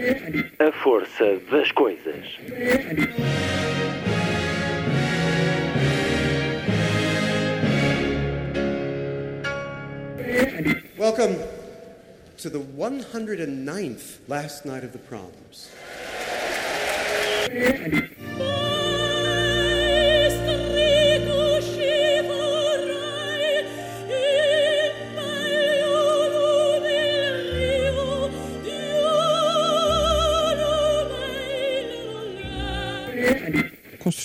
A força das coisas. Welcome to the 109th last night of the proms.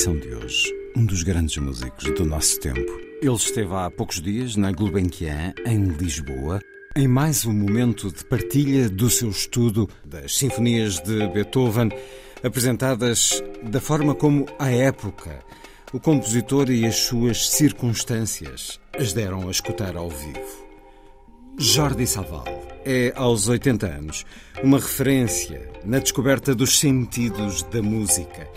emissão de hoje, um dos grandes músicos do nosso tempo. Ele esteve há poucos dias na Gulbenkian, em Lisboa, em mais um momento de partilha do seu estudo das sinfonias de Beethoven, apresentadas da forma como, à época, o compositor e as suas circunstâncias as deram a escutar ao vivo. Jordi Saval é, aos 80 anos, uma referência na descoberta dos sentidos da música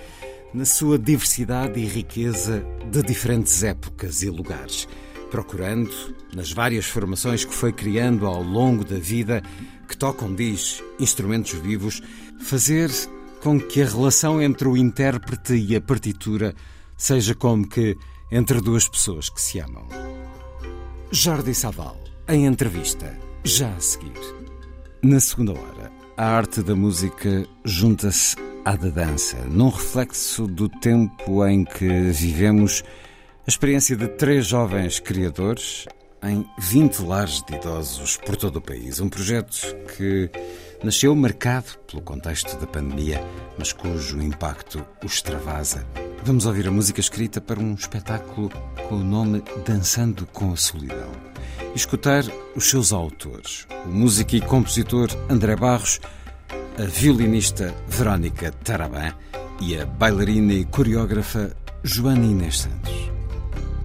na sua diversidade e riqueza de diferentes épocas e lugares, procurando, nas várias formações que foi criando ao longo da vida, que tocam, diz, instrumentos vivos, fazer com que a relação entre o intérprete e a partitura seja como que entre duas pessoas que se amam. Jordi Saval, em entrevista, já a seguir. Na segunda hora, a arte da música junta-se à da dança, num reflexo do tempo em que vivemos, a experiência de três jovens criadores em 20 lares de idosos por todo o país. Um projeto que nasceu marcado pelo contexto da pandemia, mas cujo impacto o extravasa. Vamos ouvir a música escrita para um espetáculo com o nome Dançando com a Solidão. Escutar os seus autores, o músico e compositor André Barros, a violinista Verónica Tarabã e a bailarina e coreógrafa Joana Inês Santos.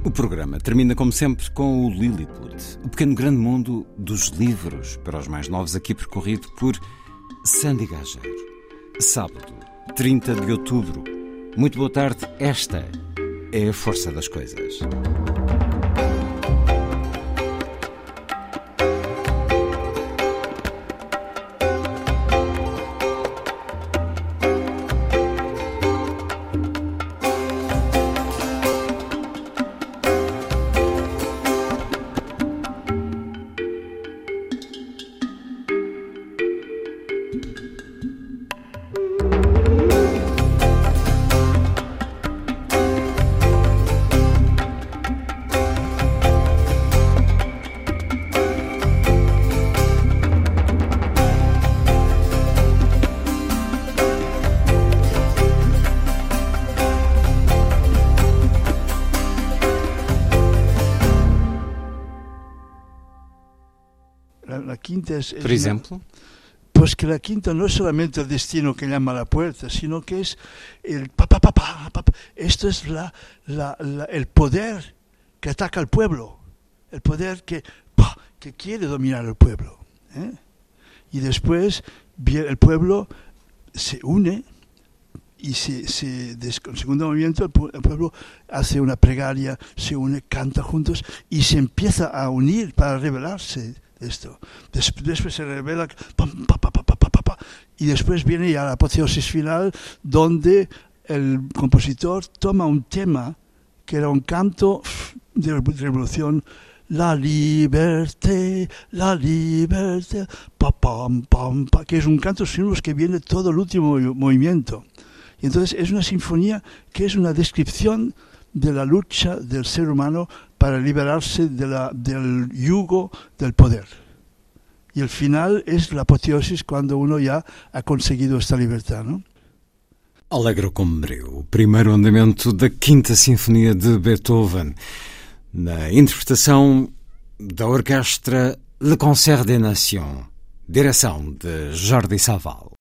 O programa termina, como sempre, com o Lilliput, o pequeno grande mundo dos livros para os mais novos, aqui percorrido por Sandy Gageiro. Sábado, 30 de outubro. Muito boa tarde. Esta é a força das coisas. Quinta es, es Por una- pues que la quinta no es solamente el destino que llama a la puerta, sino que es el pa, pa, pa, pa, pa. Esto es la, la- la- el poder que ataca al pueblo, el poder que, pa, que quiere dominar al pueblo. ¿eh? Y después el pueblo se une y se, se el segundo movimiento el, pu- el pueblo hace una plegaria, se une, canta juntos y se empieza a unir para revelarse esto. Des- después se revela pam, pa, pa, pa, y después viene ya la apoteosis final donde el compositor toma un tema que era un canto de revolución la liberté, la liberté, pa, pam, pam, pa, que es un canto sin que viene todo el último movi- movimiento. Y entonces es una sinfonía que es una descripción de la lucha del ser humano para liberarse de la, del yugo del poder. Y el final es la apoteosis cuando uno ya ha conseguido esta libertad, ¿no? Alegro como breu, o primeiro andamento da Quinta Sinfonia de Beethoven, na interpretação da orquestra Le Concert des Nations, direção de Jordi Saval.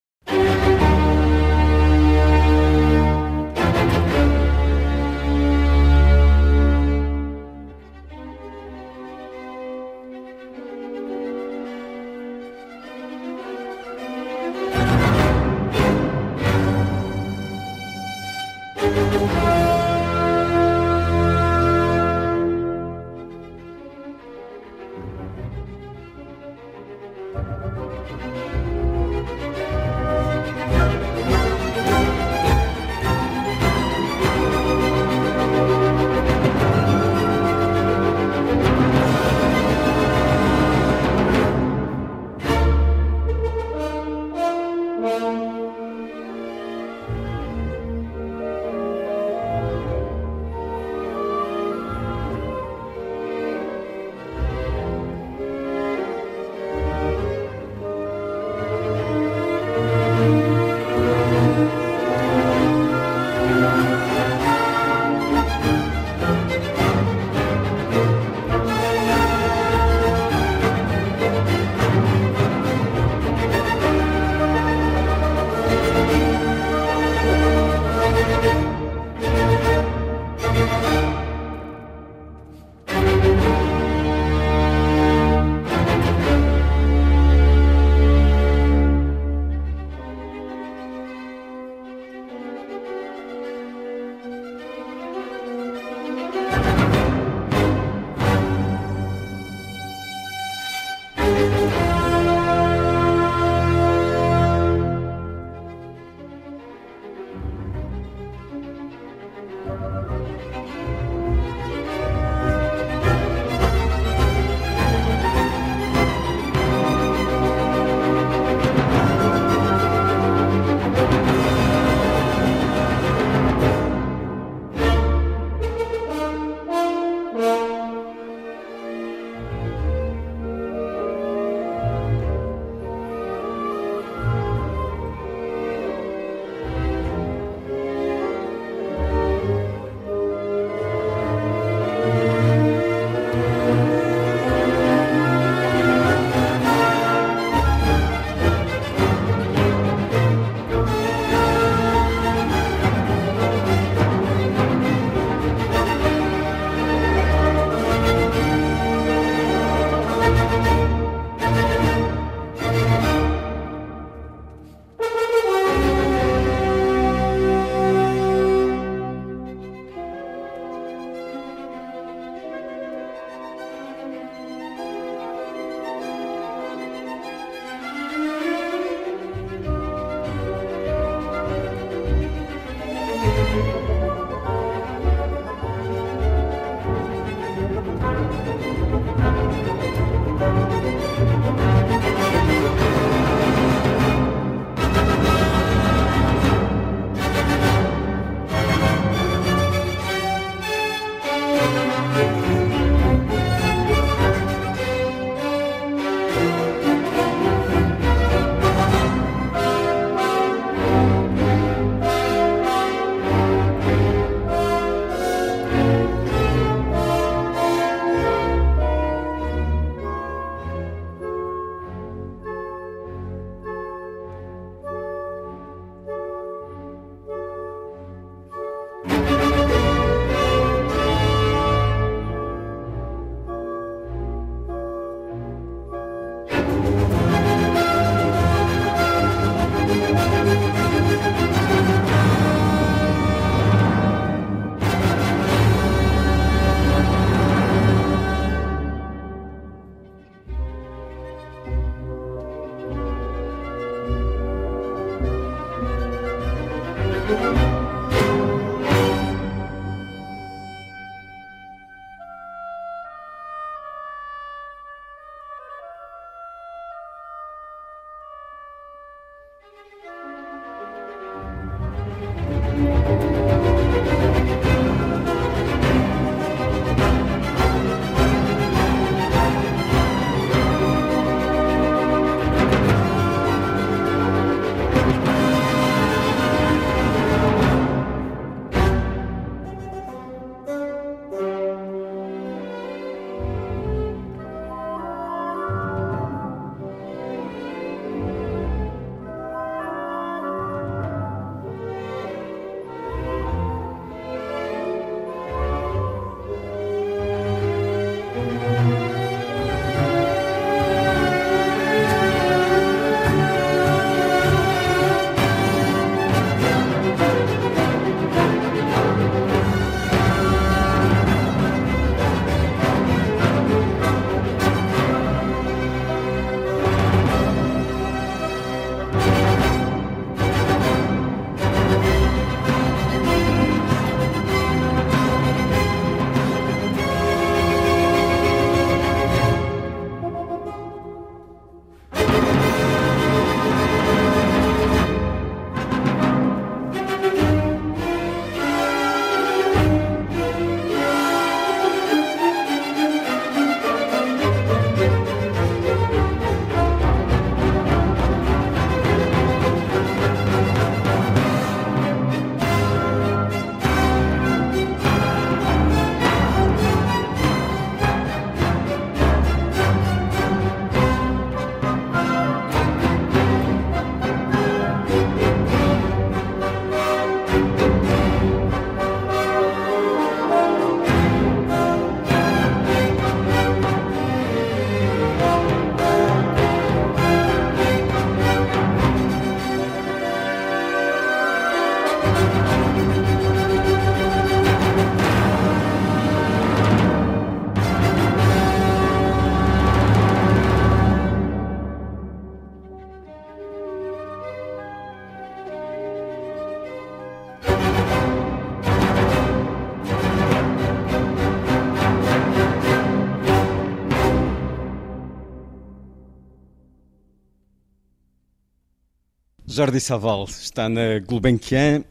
Está na Gulbenkian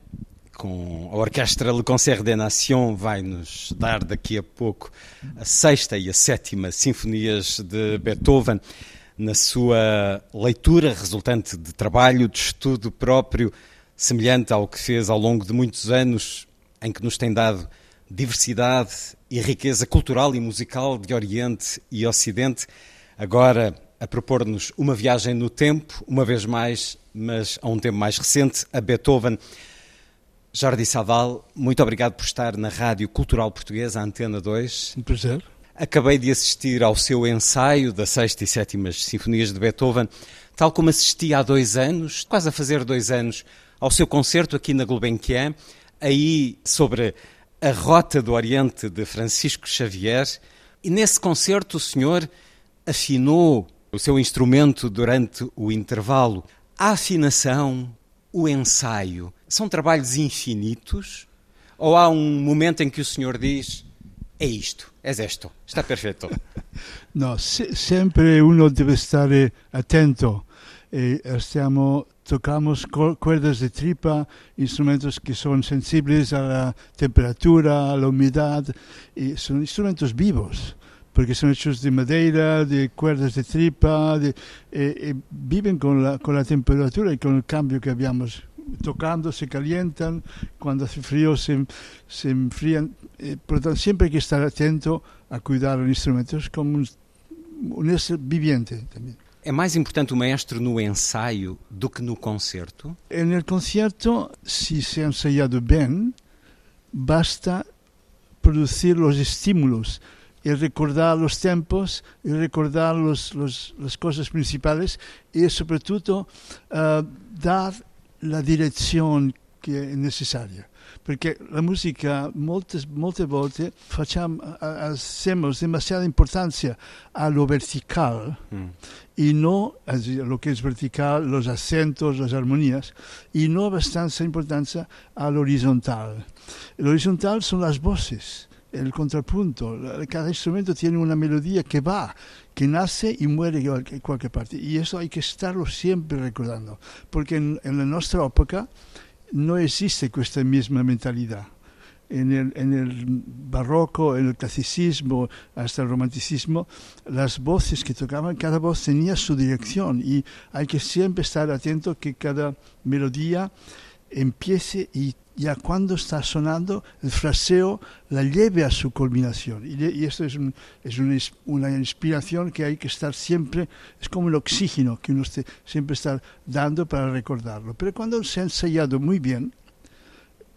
com a Orquestra Le Concert des Nations, vai-nos dar daqui a pouco a sexta e a sétima sinfonias de Beethoven, na sua leitura resultante de trabalho, de estudo próprio, semelhante ao que fez ao longo de muitos anos, em que nos tem dado diversidade e riqueza cultural e musical de Oriente e Ocidente, agora a propor-nos uma viagem no tempo, uma vez mais, mas a um tempo mais recente, a Beethoven. Jordi Saval, muito obrigado por estar na Rádio Cultural Portuguesa, Antena 2. Um prazer. Acabei de assistir ao seu ensaio da Sexta e Sétima Sinfonias de Beethoven, tal como assisti há dois anos, quase a fazer dois anos, ao seu concerto aqui na Gulbenkian, aí sobre a Rota do Oriente de Francisco Xavier. E nesse concerto o senhor afinou o seu instrumento durante o intervalo. A afinação, o ensaio, são trabalhos infinitos? Ou há um momento em que o senhor diz: é isto, é isto, está perfeito? No, se, sempre uno deve stare attento. E stiamo, tocamos cuerdas de tripa, instrumentos que sensibles a la temperatura, la humedad, y son instrumentos vivos. Porque son hechos de madera, de cuerdas de tripa, de, eh, eh, viven con la, con la temperatura y con el cambio que habíamos tocando, se calientan, cuando hace frío se, se enfrían. Eh, por lo tanto, siempre hay que estar atento a cuidar los instrumentos como un, un ser viviente también. É mais importante o maestro no ensaio do que no concerto? En el concierto, si se ha ensayado bien, basta producir los estímulos y recordar los tempos y recordar los, los, las cosas principales y sobre todo uh, dar la dirección che è necessaria. Perché la musica molte, molte volte facciamo, hacemos demasiada importancia a lo vertical mm. y no a lo que es vertical, los acentos, las armonías, y no bastante importancia al horizontal. El horizontal son las voces el contrapunto. Cada instrumento tiene una melodía que va, que nace y muere en cualquier parte. Y eso hay que estarlo siempre recordando, porque en, en la nuestra época no existe esta misma mentalidad. En el, en el, barroco, en el clasicismo, hasta el romanticismo, las voces que tocaban, cada voz tenía su dirección y hay que siempre estar atento que cada melodía empiece y ya cuando está sonando, el fraseo la lleve a su culminación. Y, y esto es, un, es una, una, inspiración que hay que estar siempre, es como el oxígeno que uno esté, siempre está dando para recordarlo. Pero cuando se ha ensayado muy bien,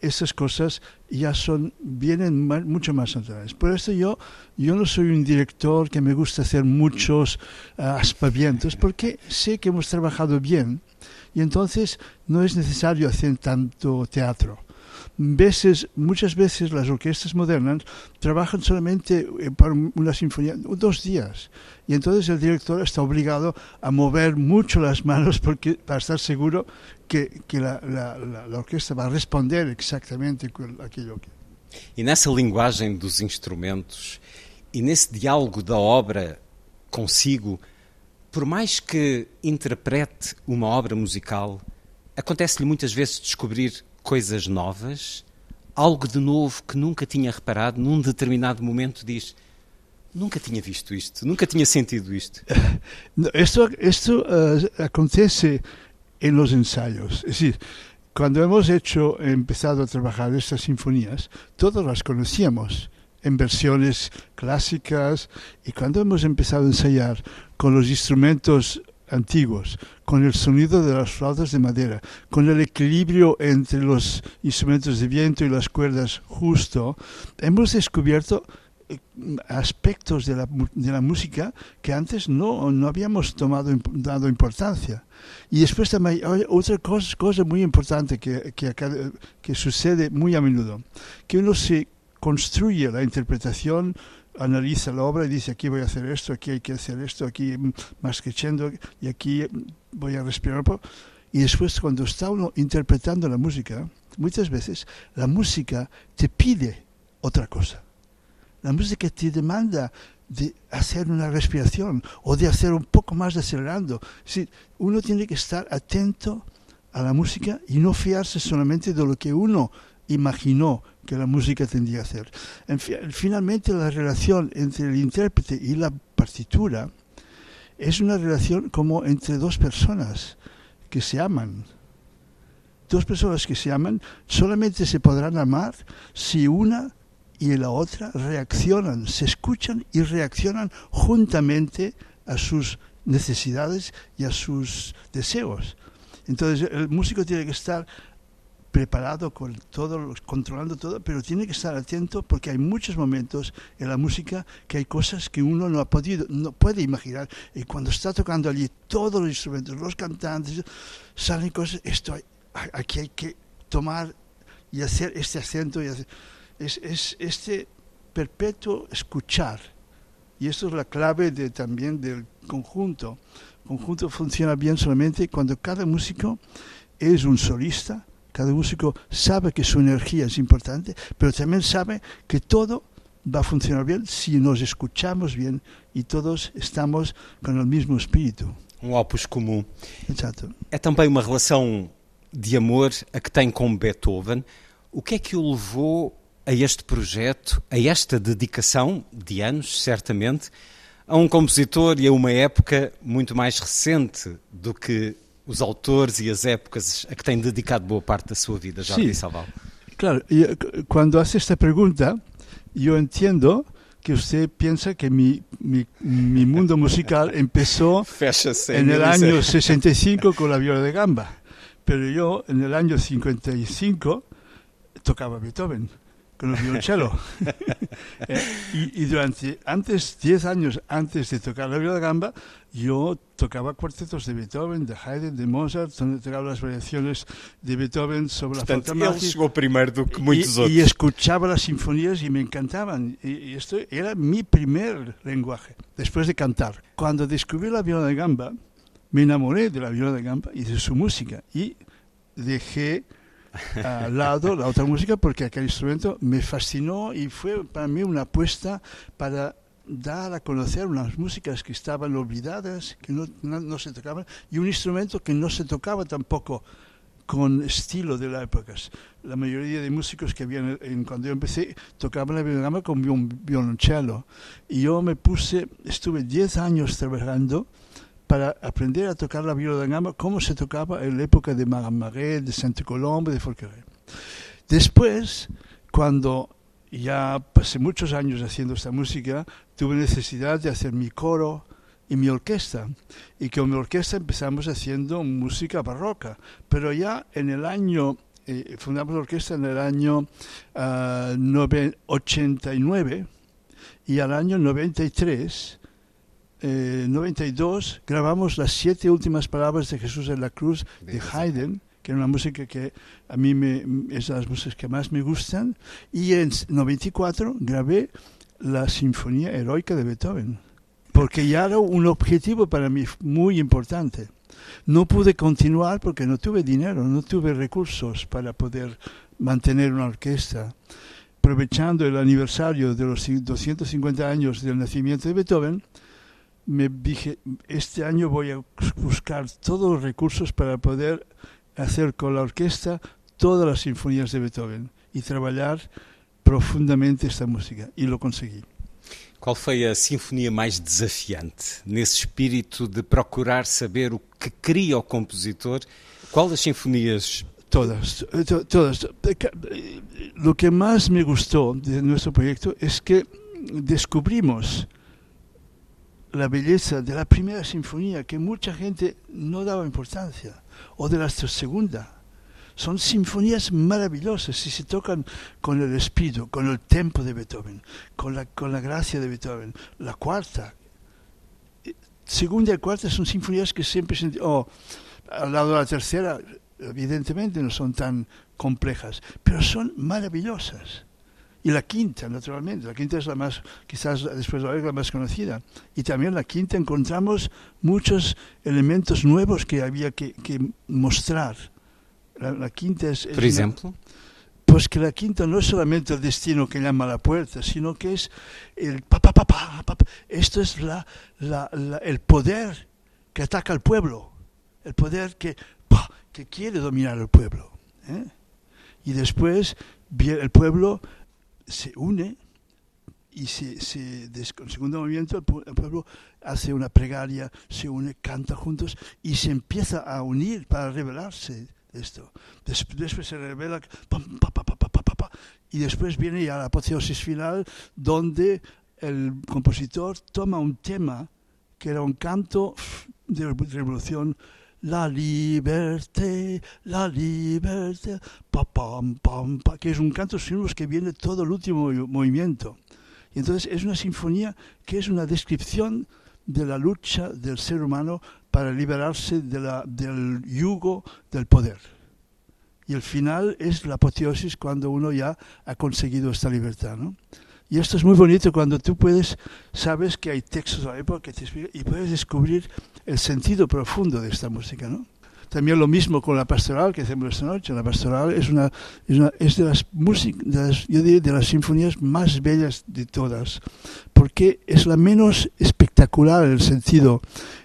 esas cosas ya son, vienen más, mucho más naturales. Por eso yo, yo no soy un director que me gusta hacer muchos uh, aspavientos, porque sé que hemos trabajado bien y entonces no es necesario hacer tanto teatro. Veces, muchas veces las orquestas modernas trabajan solamente eh, para una sinfonía dos días. Y entonces el director está obligado a mover mucho las manos porque, para estar seguro que, que la, la, la, la, orquesta va a responder exactamente aquello que... E nessa linguagem dos instrumentos e nesse diálogo da obra consigo, por mais que interprete uma obra musical, acontece-lhe muitas vezes descobrir coisas novas, algo de novo que nunca tinha reparado, num determinado momento diz: Nunca tinha visto isto, nunca tinha sentido isto. Esto uh, acontece en los ensayos. Es decir, cuando hemos hecho, empezado a trabajar estas sinfonías, todos las conocíamos en versiones clásicas y cuando hemos empezado a ensayar con los instrumentos antiguos, con el sonido de las flautas de madera, con el equilibrio entre los instrumentos de viento y las cuerdas justo, hemos descubierto eh, aspectos de la, de la música que antes no, no habíamos tomado, dado importancia. Y después también otra cosa, cosa muy importante que, que, que sucede muy a menudo, que uno se construye la interpretación analiza la obra y dice aquí voy a hacer esto, aquí hay que hacer esto, aquí más crescendo y aquí voy a respirar. Y después cuando está uno interpretando la música, muchas veces la música te pide otra cosa. La música te demanda de hacer una respiración o de hacer un poco más de acelerando. Sí, uno tiene que estar atento a la música y no fiarse solamente de lo que uno imaginó que la música tendría que hacer. En fi- finalmente, la relación entre el intérprete y la partitura es una relación como entre dos personas que se aman. Dos personas que se aman solamente se podrán amar si una y la otra reaccionan, se escuchan y reaccionan juntamente a sus necesidades y a sus deseos. Entonces el músico tiene que estar preparado con todo, controlando todo, pero tiene que estar atento porque hay muchos momentos en la música que hay cosas que uno no ha podido, no puede imaginar. Y cuando está tocando allí todos los instrumentos, los cantantes, salen cosas, esto hay- aquí hay que tomar y hacer este acento y hacer, es, es este perpetuo escuchar. Y esto es la clave de, también del conjunto. El conjunto funciona bien solamente cuando cada músico es un solista, cada músico sabe que su energía es importante, pero también sabe que todo va a funcionar bien si nos escuchamos bien y todos estamos con el mismo espíritu. Um opus comum. Exacto. É também uma relação de amor a que tem com Beethoven. O que é que o levou a este projeto, a esta dedicação de anos, certamente, a um compositor e a uma época muito mais recente do que os autores e as épocas a que tem dedicado boa parte da sua vida, Jordi Sim. Salval? Claro, eh, cuando hace esta pregunta, yo entiendo que usted piensa que mi, mi, mi mundo musical empezó Fecha-se en el año 65 con la viola de gamba, pero yo en el año 55 tocaba Beethoven con el violonchelo. Eh, y, y durante, antes, 10 años antes de tocar la viola de gamba, yo tocaba cuartetos de Beethoven, de Haydn, de Mozart, donde tocaba las variaciones de Beethoven sobre la flauta mágica. y, y escuchaba las sinfonías y me encantaban. Y, y esto era mi primer lenguaje, después de cantar. Cuando descubrí la viola de gamba, me enamoré de la viola de gamba y de su música. Y dejé al lado la otra música porque aquel instrumento me fascinó y fue para mí una apuesta para dar a conocer unas músicas que estaban olvidadas, que no, no- no se tocaban, y un instrumento que no se tocaba tampoco con estilo de las épocas. La mayoría de músicos que habían en, cuando yo empecé tocaban la violonchelo con viol- violonchelo. Y yo me puse, estuve 10 años trabajando para aprender a tocar la viola de gamba como se tocaba en la época de Marais, de Sainte Colombe, de Forqueray. Después, cuando ya pasé muchos años haciendo esta música, tuve necesidad de hacer mi coro y mi orquesta. Y con mi orquesta empezamos haciendo música barroca. Pero ya en el año, eh, fundamos la orquesta en el año ah, nove- 89 y al año 93 eh, 92 grabamos las siete últimas palabras de Jesús en la cruz de Haydn, que era una música que a mí me, es de las músicas que más me gustan, y en 94 grabé la Sinfonía Heroica de Beethoven, porque ya era un objetivo para mí muy importante. No pude continuar porque no tuve dinero, no tuve recursos para poder mantener una orquesta. Aprovechando el aniversario de los 250 años del nacimiento de Beethoven, me dije, este año voy a buscar todos los recursos para poder hacer con la orquesta todas las sinfonías de Beethoven y trabajar profundamente esta música. Y lo conseguí. Qual foi a sinfonia mais desafiante nesse espírito de procurar saber o que queria o compositor? Qual das sinfonias Todas, to- todas. Lo que más me gustó de nuestro proyecto es que descubrimos la belleza de la primera sinfonía que mucha gente no daba importancia, o de la segunda. Son sinfonías maravillosas si se tocan con el espíritu, con el tempo de Beethoven, con la, con la gracia de Beethoven. La cuarta, eh, segunda y cuarta son sinfonías que siempre se... Oh, al lado de la tercera, evidentemente no son tan complejas, pero son maravillosas. Y la quinta, naturalmente, la quinta es la más, quizás después de la la más conocida. Y también la quinta encontramos muchos elementos nuevos que había que, que mostrar. La, la quinta es... por exemplo? pues que la quinta no es solamente el destino que llama a la puerta, sino que es el pa, pa, pa, pa, pa. Esto es la, la- la- el poder que ataca al pueblo, el poder que pa, que quiere dominar al pueblo. ¿eh? Y después el pueblo se une y se, se el segundo movimiento el, pueblo hace una plegaria, se une, canta juntos y se empieza a unir para revelarse esto. después se revela y después viene ya la apoteosis final donde el compositor toma un tema que era un canto de revolución la liberté, la liberté, pa, pam, pam, pa, que es un canto sin que viene todo el último movimiento. Y entonces es una sinfonía que es una descripción de la lucha del ser humano para liberarse del yugo del poder. Y el final es la apoteosis cuando uno ya ha conseguido esta libertad. ¿no? Y esto es muy bonito cuando tú puedes, sabes que hay textos de la época que te explican y puedes descubrir el sentido profundo de esta música, ¿no? También lo mismo con la pastoral que hacemos esta noche. La pastoral es una es, una, es de las yo diría, de las sinfonías más bellas de todas, porque es la menos espectacular en el sentido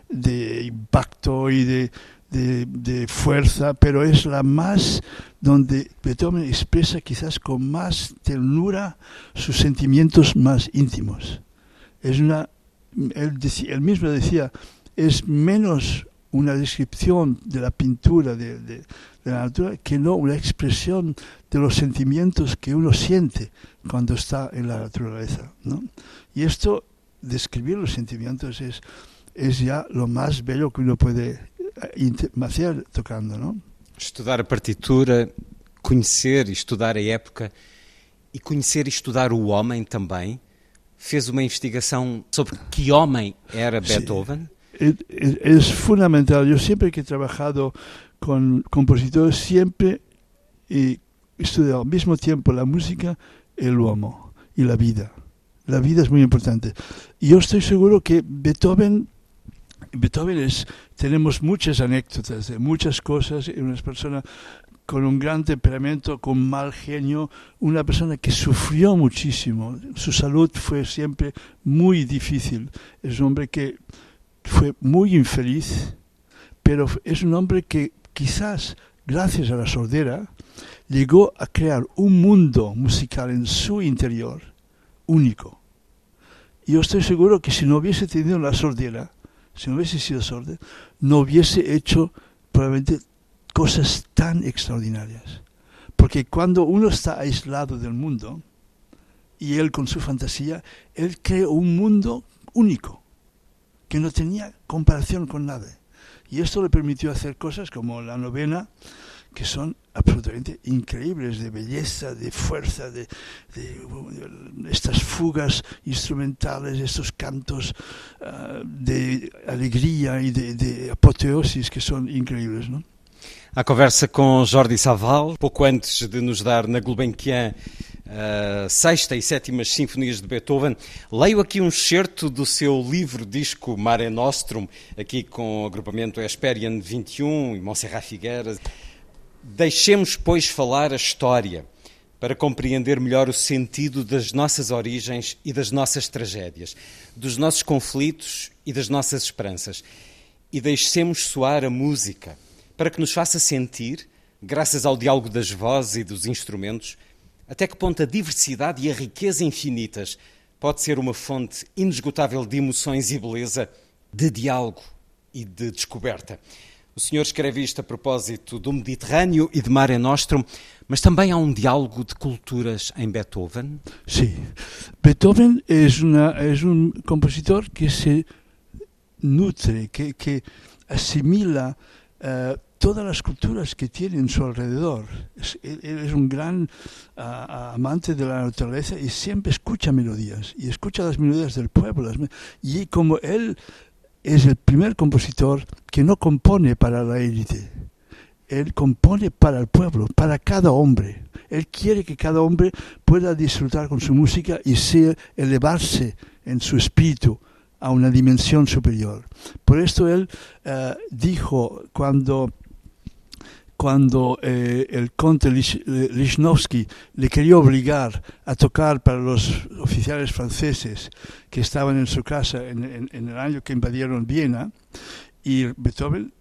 de impacto y de, de fuerza, pero es la más donde Beethoven expresa quizás con más ternura sus sentimientos más íntimos. Es una, él, decía, él mismo decía, es menos una descripción de la pintura de, de, de, la naturaleza que no una expresión de los sentimientos que uno siente cuando está en la naturaleza. ¿no? Y esto, describir los sentimientos, es, es ya lo más bello que uno puede hacer tocando. ¿no? Estudar a partitura, conhecer e estudar a época e conhecer e estudar o homem também. Fez uma investigação sobre que homem era Beethoven? Es, es fundamental. Yo siempre que he trabajado con compositores, siempre he estudiado al mismo tiempo la música, el homo y la vida. La vida es muy importante. Y yo estoy seguro que Beethoven Beethoven es, tenemos muchas anécdotas de muchas cosas, una persona con un gran temperamento, con mal genio, una persona que sufrió muchísimo, su salud fue siempre muy difícil, es un hombre que fue muy infeliz, pero es un hombre que quizás gracias a la sordera llegó a crear un mundo musical en su interior único. Y yo estoy seguro que si no hubiese tenido la sordera, si no hubiese sido sordo, no hubiese hecho probablemente cosas tan extraordinarias. Porque cuando uno está aislado del mundo, y él con su fantasía, él creó un mundo único, que no tenía comparación con nada. Y esto le permitió hacer cosas como la novena, que son absolutamente increíbles de belleza, de fuerza, de, de, estas fugas instrumentales, estos cantos uh, de alegria e de, de, apoteosis que são incríveis, não? A conversa com Jordi Saval, pouco antes de nos dar na Gulbenkian a sexta e sétima sinfonias de Beethoven. Leio aqui um excerto do seu livro-disco Mare Nostrum, aqui com o agrupamento Esperian 21 e Monserrat Figueiras. Deixemos, pois, falar a história para compreender melhor o sentido das nossas origens e das nossas tragédias, dos nossos conflitos e das nossas esperanças. E deixemos soar a música para que nos faça sentir, graças ao diálogo das vozes e dos instrumentos, até que ponto a diversidade e a riqueza infinitas pode ser uma fonte inesgotável de emoções e beleza, de diálogo e de descoberta. O senhor escreve isto a propósito do Mediterrâneo e de Mare Nostrum, mas também há um diálogo de culturas em Beethoven? Sim. Beethoven é, uma, é um compositor que se nutre, que, que assimila uh, todas as culturas que tem em seu alrededor. Ele é um grande uh, amante da natureza e sempre escuta melodias, e escuta as melodias do povo. E como ele es el primer compositor que no compone para la élite. Él compone para el pueblo, para cada hombre. Él quiere que cada hombre pueda disfrutar con su música y elevarse en su espíritu a una dimensión superior. Por esto él uh, dijo cuando cuando eh, el conde Lichnowsky le quería obligar a tocar para los oficiales franceses que estaban en su casa en, en, en el año que invadieron Viena, y Beethoven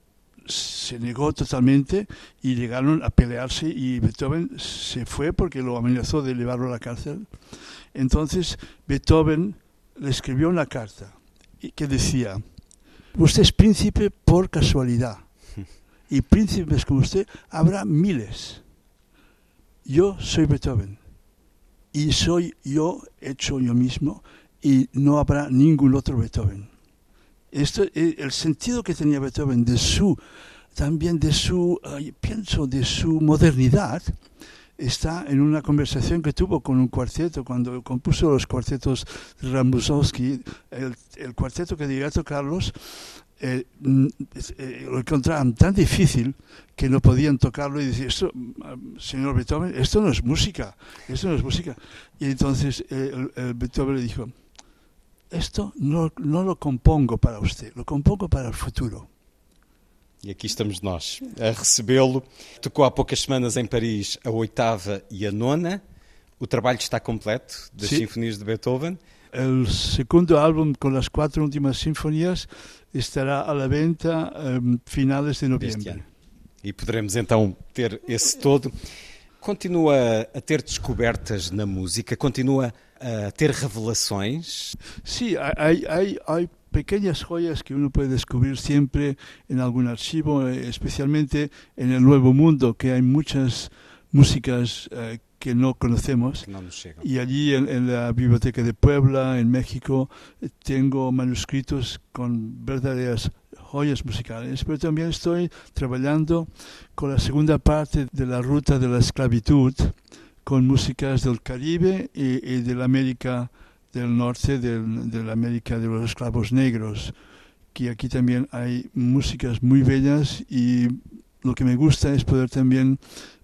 se negó totalmente y llegaron a pelearse y Beethoven se fue porque lo amenazó de llevarlo a la cárcel. Entonces Beethoven le escribió una carta que decía, usted es príncipe por casualidad y príncipes como usted habrá miles. Yo soy Beethoven y soy yo hecho yo mismo y no habrá ningún otro Beethoven. Esto, el sentido que tenía Beethoven de su, también de su, pienso, de su modernidad, está en una conversación que tuvo con un cuarteto cuando compuso los cuartetos Rambusowski, el, el cuarteto que diría Carlos, eh, eh, lo encontraban tan difícil que no podían tocarlo y decir, esto, mm, señor Beethoven, esto no es música, esto no es música. Y entonces el, el Beethoven le dijo, esto no, no lo compongo para usted, lo compongo para el futuro. E aqui estamos nós a recebê-lo. Tocou há poucas semanas em Paris a oitava e a nona. O trabalho está completo das sí. sinfonias de Beethoven. O segundo álbum com as quatro últimas sinfonias estará à la venta um, finales de novembro. E poderemos então ter esse todo. Continua a ter descobertas na música, continua a ter revelações. Hay, hay pequeñas joyas que uno puede descubrir siempre en algún archivo, eh, especialmente en el Nuevo Mundo, que hay muchas músicas eh, que no conocemos. No y allí en, en, la Biblioteca de Puebla, en México, tengo manuscritos con verdaderas joyas musicales, pero también estoy trabajando con la segunda parte de la ruta de la esclavitud, con músicas del Caribe y, y de la América del Norte, del, de la América de los esclavos negros, que aquí también hay músicas muy bellas y lo que me gusta es poder también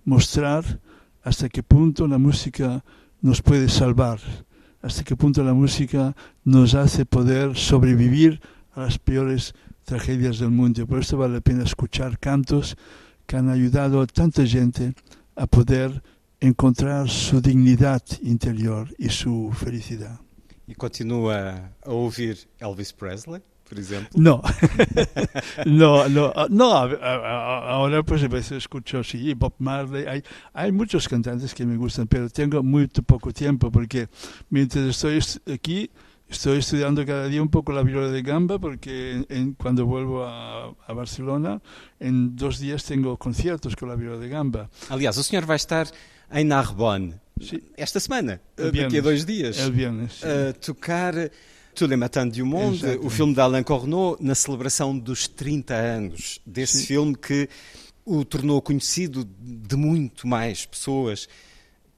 mostrar hasta qué punto la música nos puede salvar, hasta qué punto la música nos hace poder sobrevivir a las peores tragedias del mundo. Por eso vale la pena escuchar cantos que han ayudado a tanta gente a poder encontrar su dignidad interior y su felicidad. E continua a ouvir Elvis Presley, por exemplo? No, no, no, no, ahora pues a veces escucho, sí, Bob Marley, hay, hay muchos cantantes que me gustan, pero tengo muy poco tiempo porque mientras estoy aquí Estoy estudiando cada día un poco la viola de gamba porque en, cuando vuelvo a, a, Barcelona, en dos días tengo conciertos con la viola de gamba. Aliás, o senhor vai estar em Narbonne esta semana, el daqui a dois dias, a tocar Tous les matins du monde, Exatamente. o filme de Alain Corneau, na celebração dos 30 anos desse Sim. filme que o tornou conhecido de muito mais pessoas.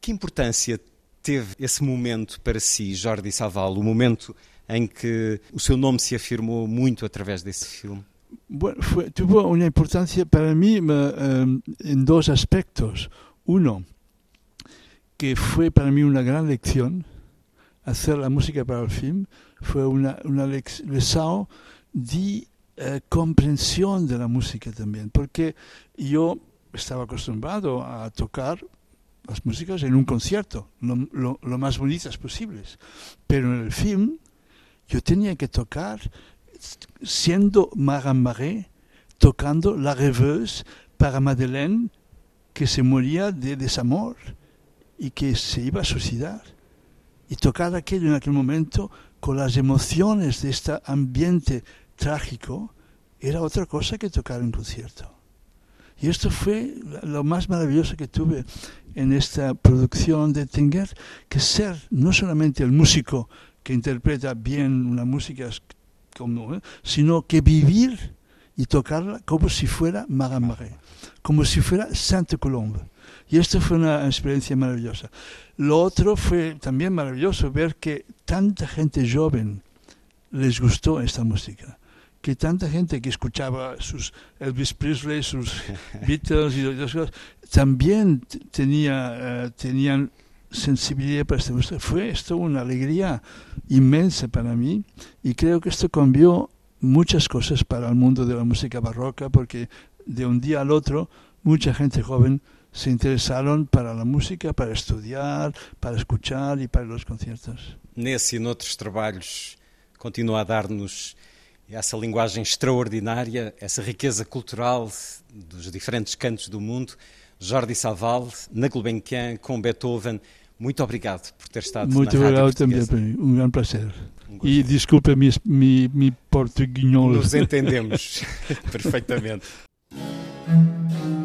Que importância teve esse momento para si, Jordi Saval, o momento em que o seu nome se afirmou muito através desse filme? Bueno, fue, tuvo una importancia para mí um, en dos aspectos. Uno, que fue para mí una gran lección hacer la música para el film, fue una, una lección de uh, comprensión de la música también, porque yo estaba acostumbrado a tocar las músicas en un concierto, lo, más bonitas posibles. Pero en el film yo tenía que tocar siendo Marin Marais, tocando La Rêveuse para Madeleine, que se moría de desamor y que se iba a suicidar. Y tocar aquello en aquel momento con las emociones de este ambiente trágico era otra cosa que tocar en concierto. Y esto fue lo más maravilloso que tuve en esta producción de Tinger, que ser no solamente el músico que interpreta bien una música, como, ¿eh? sino que vivir y tocarla como si fuera Maramare, como si fuera Sainte Colombe. Y esto fue una experiencia maravillosa. Lo otro fue también maravilloso ver que tanta gente joven les gustó esta música que tanta gente que escuchaba sus Elvis Presley, sus Beatles y otras cosas, también tenía, uh, tenían sensibilidad para esta música. Fue esto una alegría inmensa para mí y creo que esto cambió muchas cosas para el mundo de la música barroca porque de un día al otro mucha gente joven se interesaron para la música, para estudiar, para escuchar y para los conciertos. Nesse e noutros trabalhos continua a dar-nos essa linguagem extraordinária, essa riqueza cultural dos diferentes cantos do mundo. Jordi Saval, na Gulbenkian, com Beethoven. Muito obrigado por ter estado Muito na obrigado também, um grande prazer. Um. E desculpa mi, mi portuguinhol. Nos entendemos perfeitamente.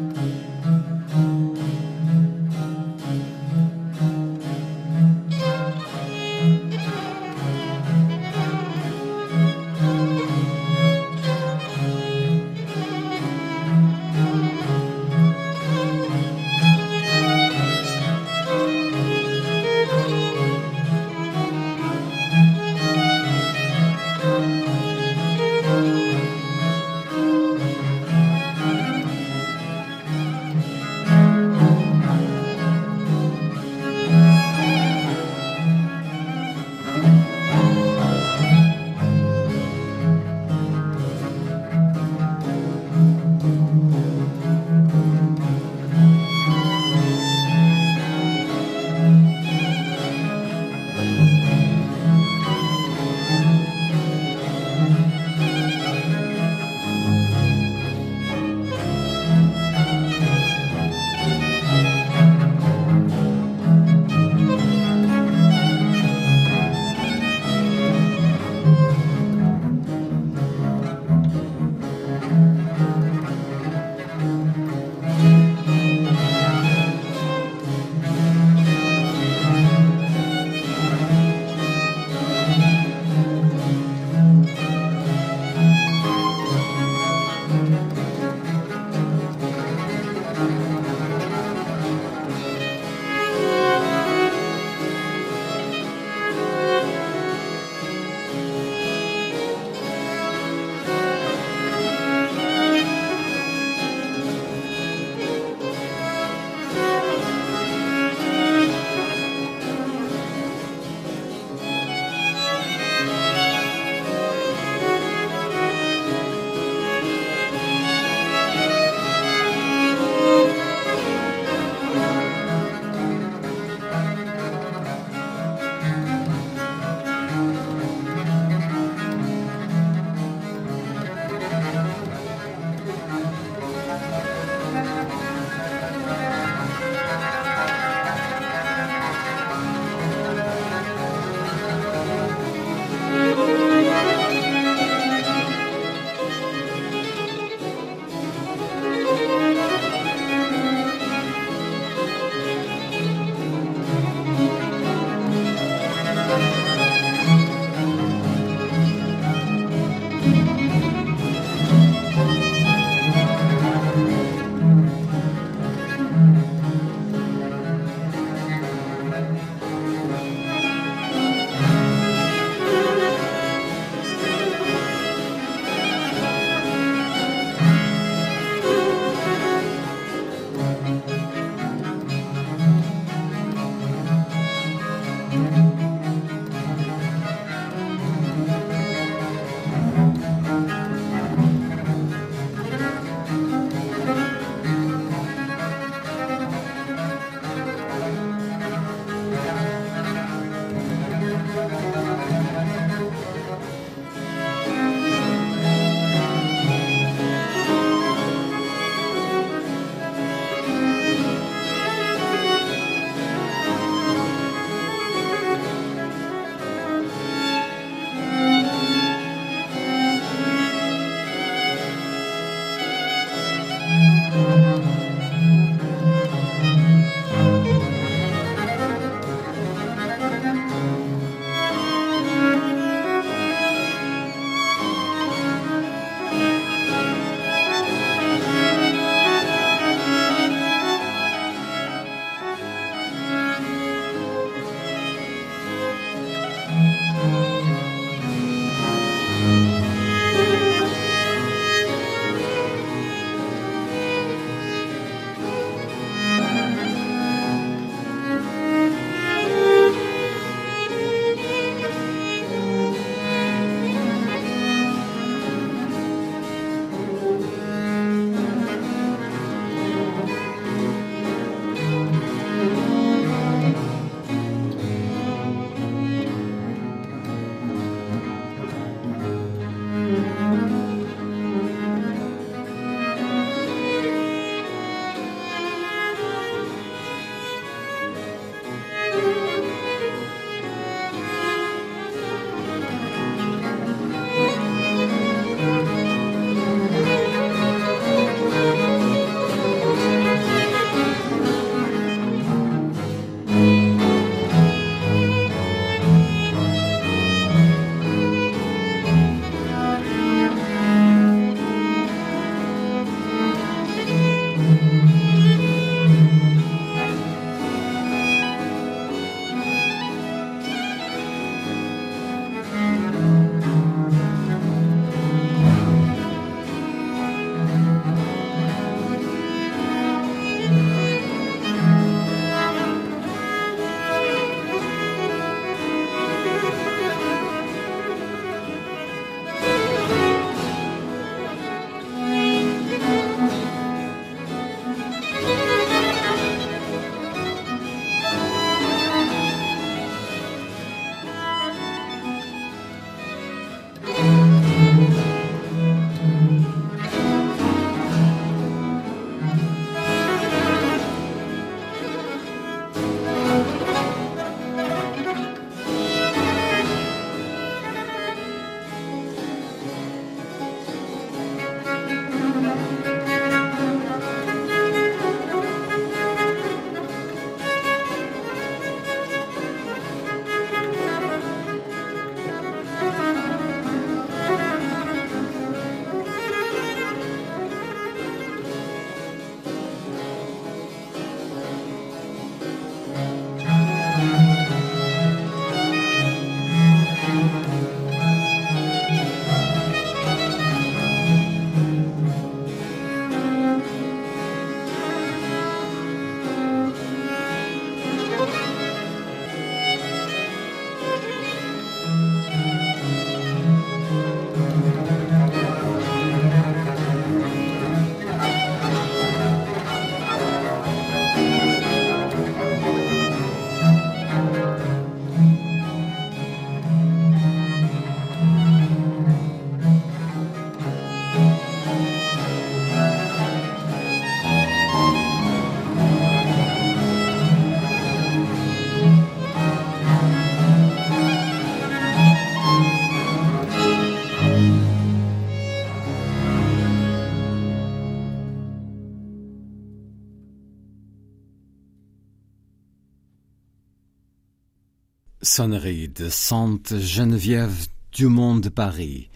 Sonnerie de Sainte Geneviève Dumont de Paris.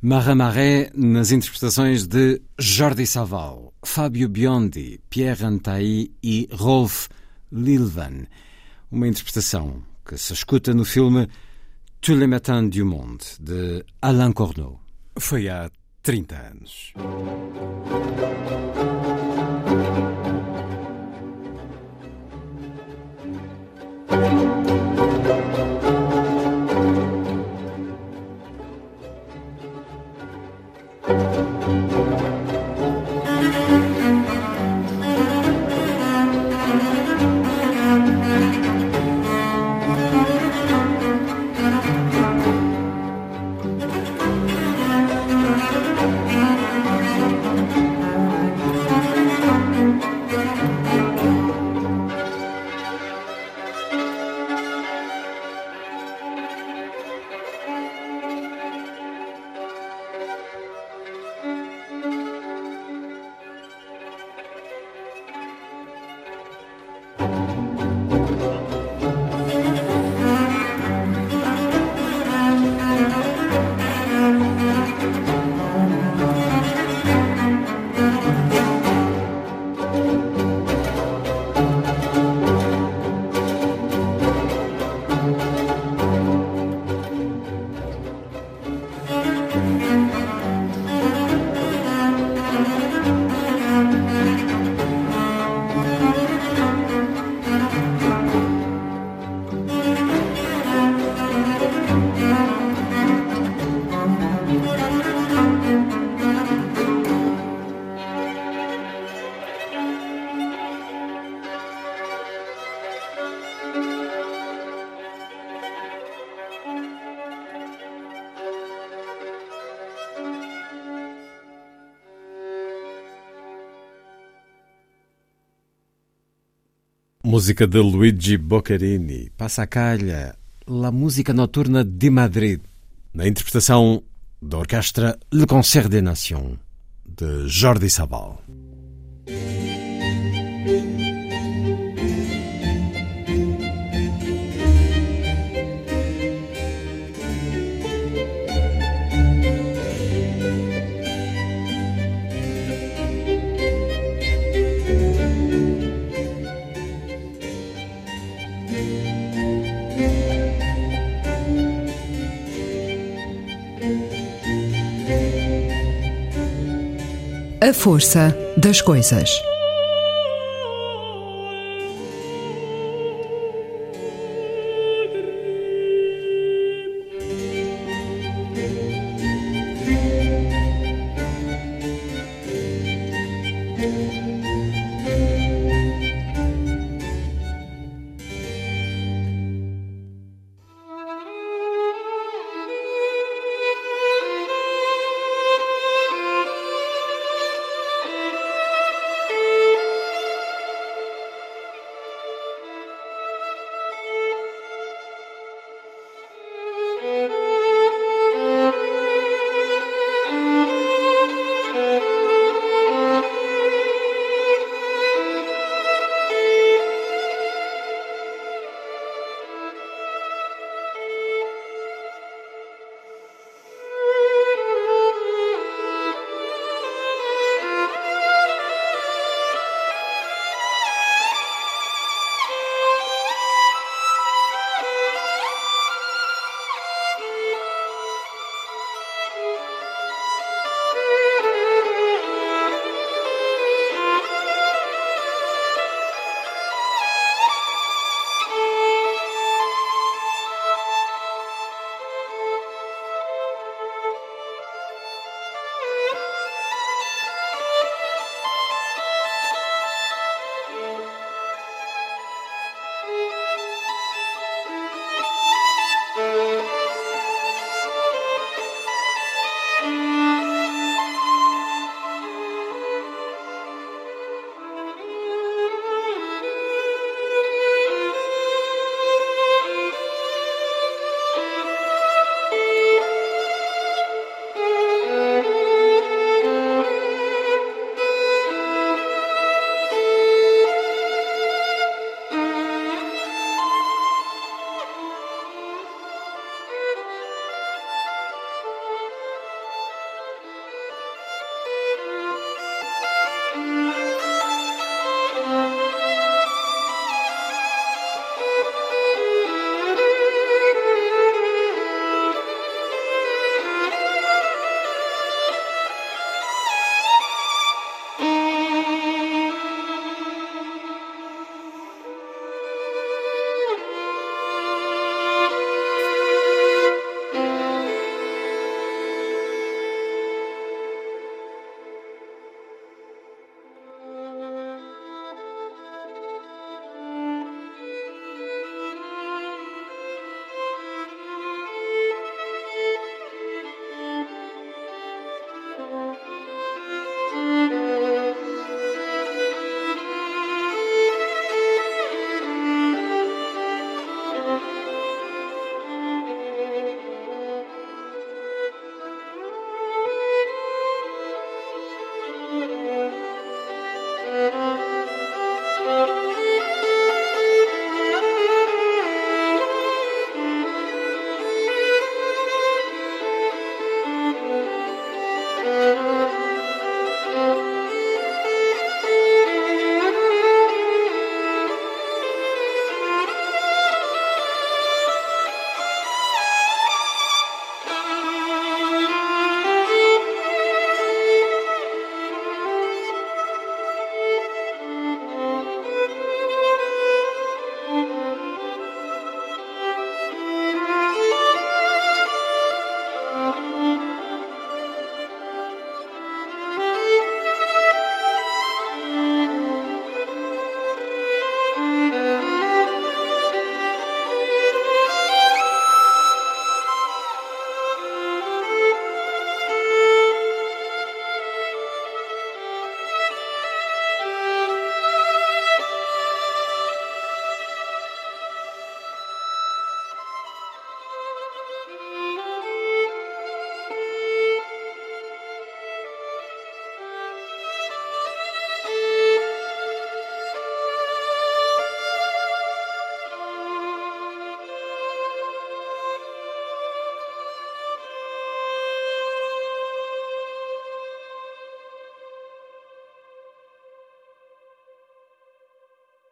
Marais nas interpretações de Jordi Saval, Fábio Biondi, Pierre Antaï e Rolf Lilvan. Uma interpretação que se escuta no filme Tous les matins du monde, de Alain Corneau. Foi há 30 anos. Música de Luigi Boccherini, passa a calha, La Música Noturna de Madrid, na interpretação da orquestra Le Concert des Nations, de Jordi Sabal. A força das coisas.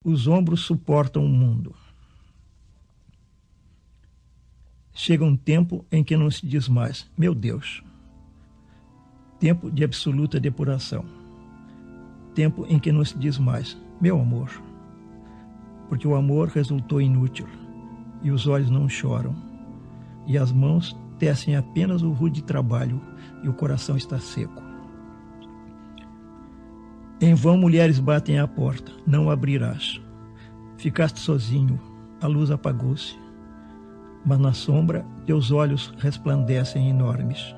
Os ombros suportam o mundo. Chega um tempo em que não se diz mais, meu Deus. Tempo de absoluta depuração. Tempo em que não se diz mais, meu amor. Porque o amor resultou inútil, e os olhos não choram, e as mãos tecem apenas o rude trabalho, e o coração está seco. Em vão mulheres batem à porta, não abrirás. Ficaste sozinho, a luz apagou-se mas na sombra teus olhos resplandecem enormes.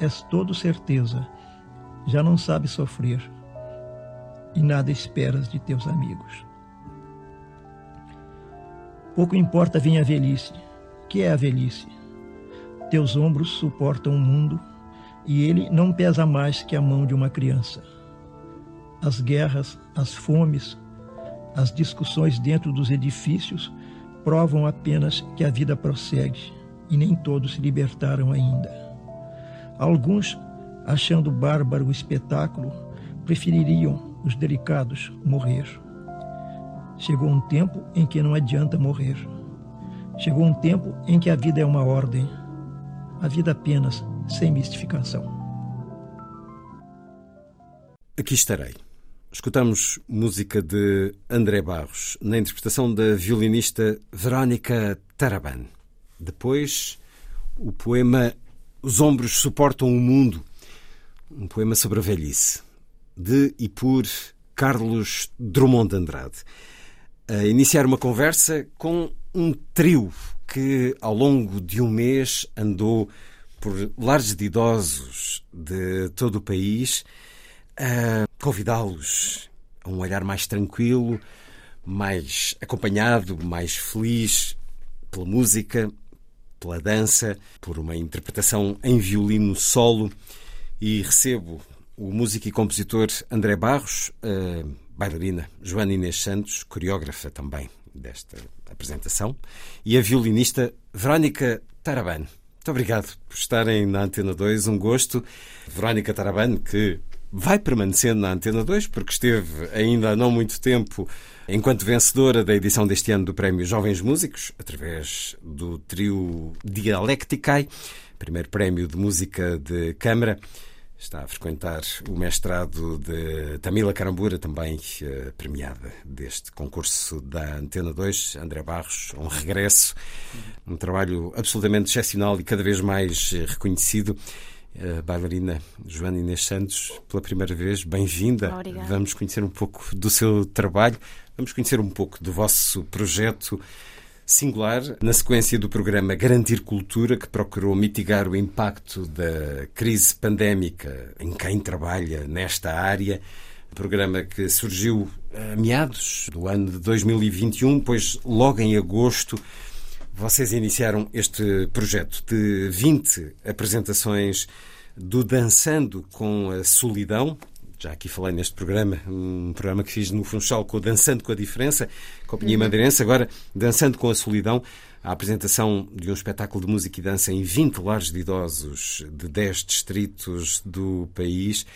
És todo certeza, já não sabes sofrer e nada esperas de teus amigos. Pouco importa vem a velhice. Que é a velhice? Teus ombros suportam o mundo e ele não pesa mais que a mão de uma criança. As guerras, as fomes, as discussões dentro dos edifícios provam apenas que a vida prossegue e nem todos se libertaram ainda. Alguns, achando bárbaro o espetáculo, prefeririam os delicados morrer. Chegou um tempo em que não adianta morrer. Chegou um tempo em que a vida é uma ordem, a vida apenas sem mistificação. Aqui estarei. Escutamos música de André Barros, na interpretação da violinista Verónica Taraban. Depois, o poema Os Ombros Suportam o Mundo, um poema sobre a velhice, de e por Carlos Drummond de Andrade. A iniciar uma conversa com um trio que, ao longo de um mês, andou por lares de idosos de todo o país a convidá-los a um olhar mais tranquilo, mais acompanhado, mais feliz pela música, pela dança, por uma interpretação em violino solo. E recebo o músico e compositor André Barros, a bailarina Joana Inês Santos, coreógrafa também desta apresentação, e a violinista Verónica Taraban. Muito obrigado por estarem na Antena 2, um gosto. Verónica Taraban, que vai permanecendo na Antena 2, porque esteve ainda há não muito tempo enquanto vencedora da edição deste ano do Prémio Jovens Músicos, através do trio Dialecticai, primeiro prémio de música de câmara. Está a frequentar o mestrado de Tamila Carambura, também eh, premiada deste concurso da Antena 2. André Barros, um regresso, um trabalho absolutamente excepcional e cada vez mais eh, reconhecido a bailarina Joana Inês Santos, pela primeira vez. Bem-vinda. Vamos conhecer um pouco do seu trabalho, vamos conhecer um pouco do vosso projeto singular, na sequência do programa Garantir Cultura, que procurou mitigar o impacto da crise pandémica em quem trabalha nesta área. Programa que surgiu a meados do ano de 2021, pois logo em agosto vocês iniciaram este projeto de 20 apresentações do Dançando com a Solidão. Já aqui falei neste programa, um programa que fiz no Funchal com o Dançando com a Diferença, Companhia uhum. Madeirense, agora Dançando com a Solidão, a apresentação de um espetáculo de música e dança em 20 lares de idosos de 10 distritos do país.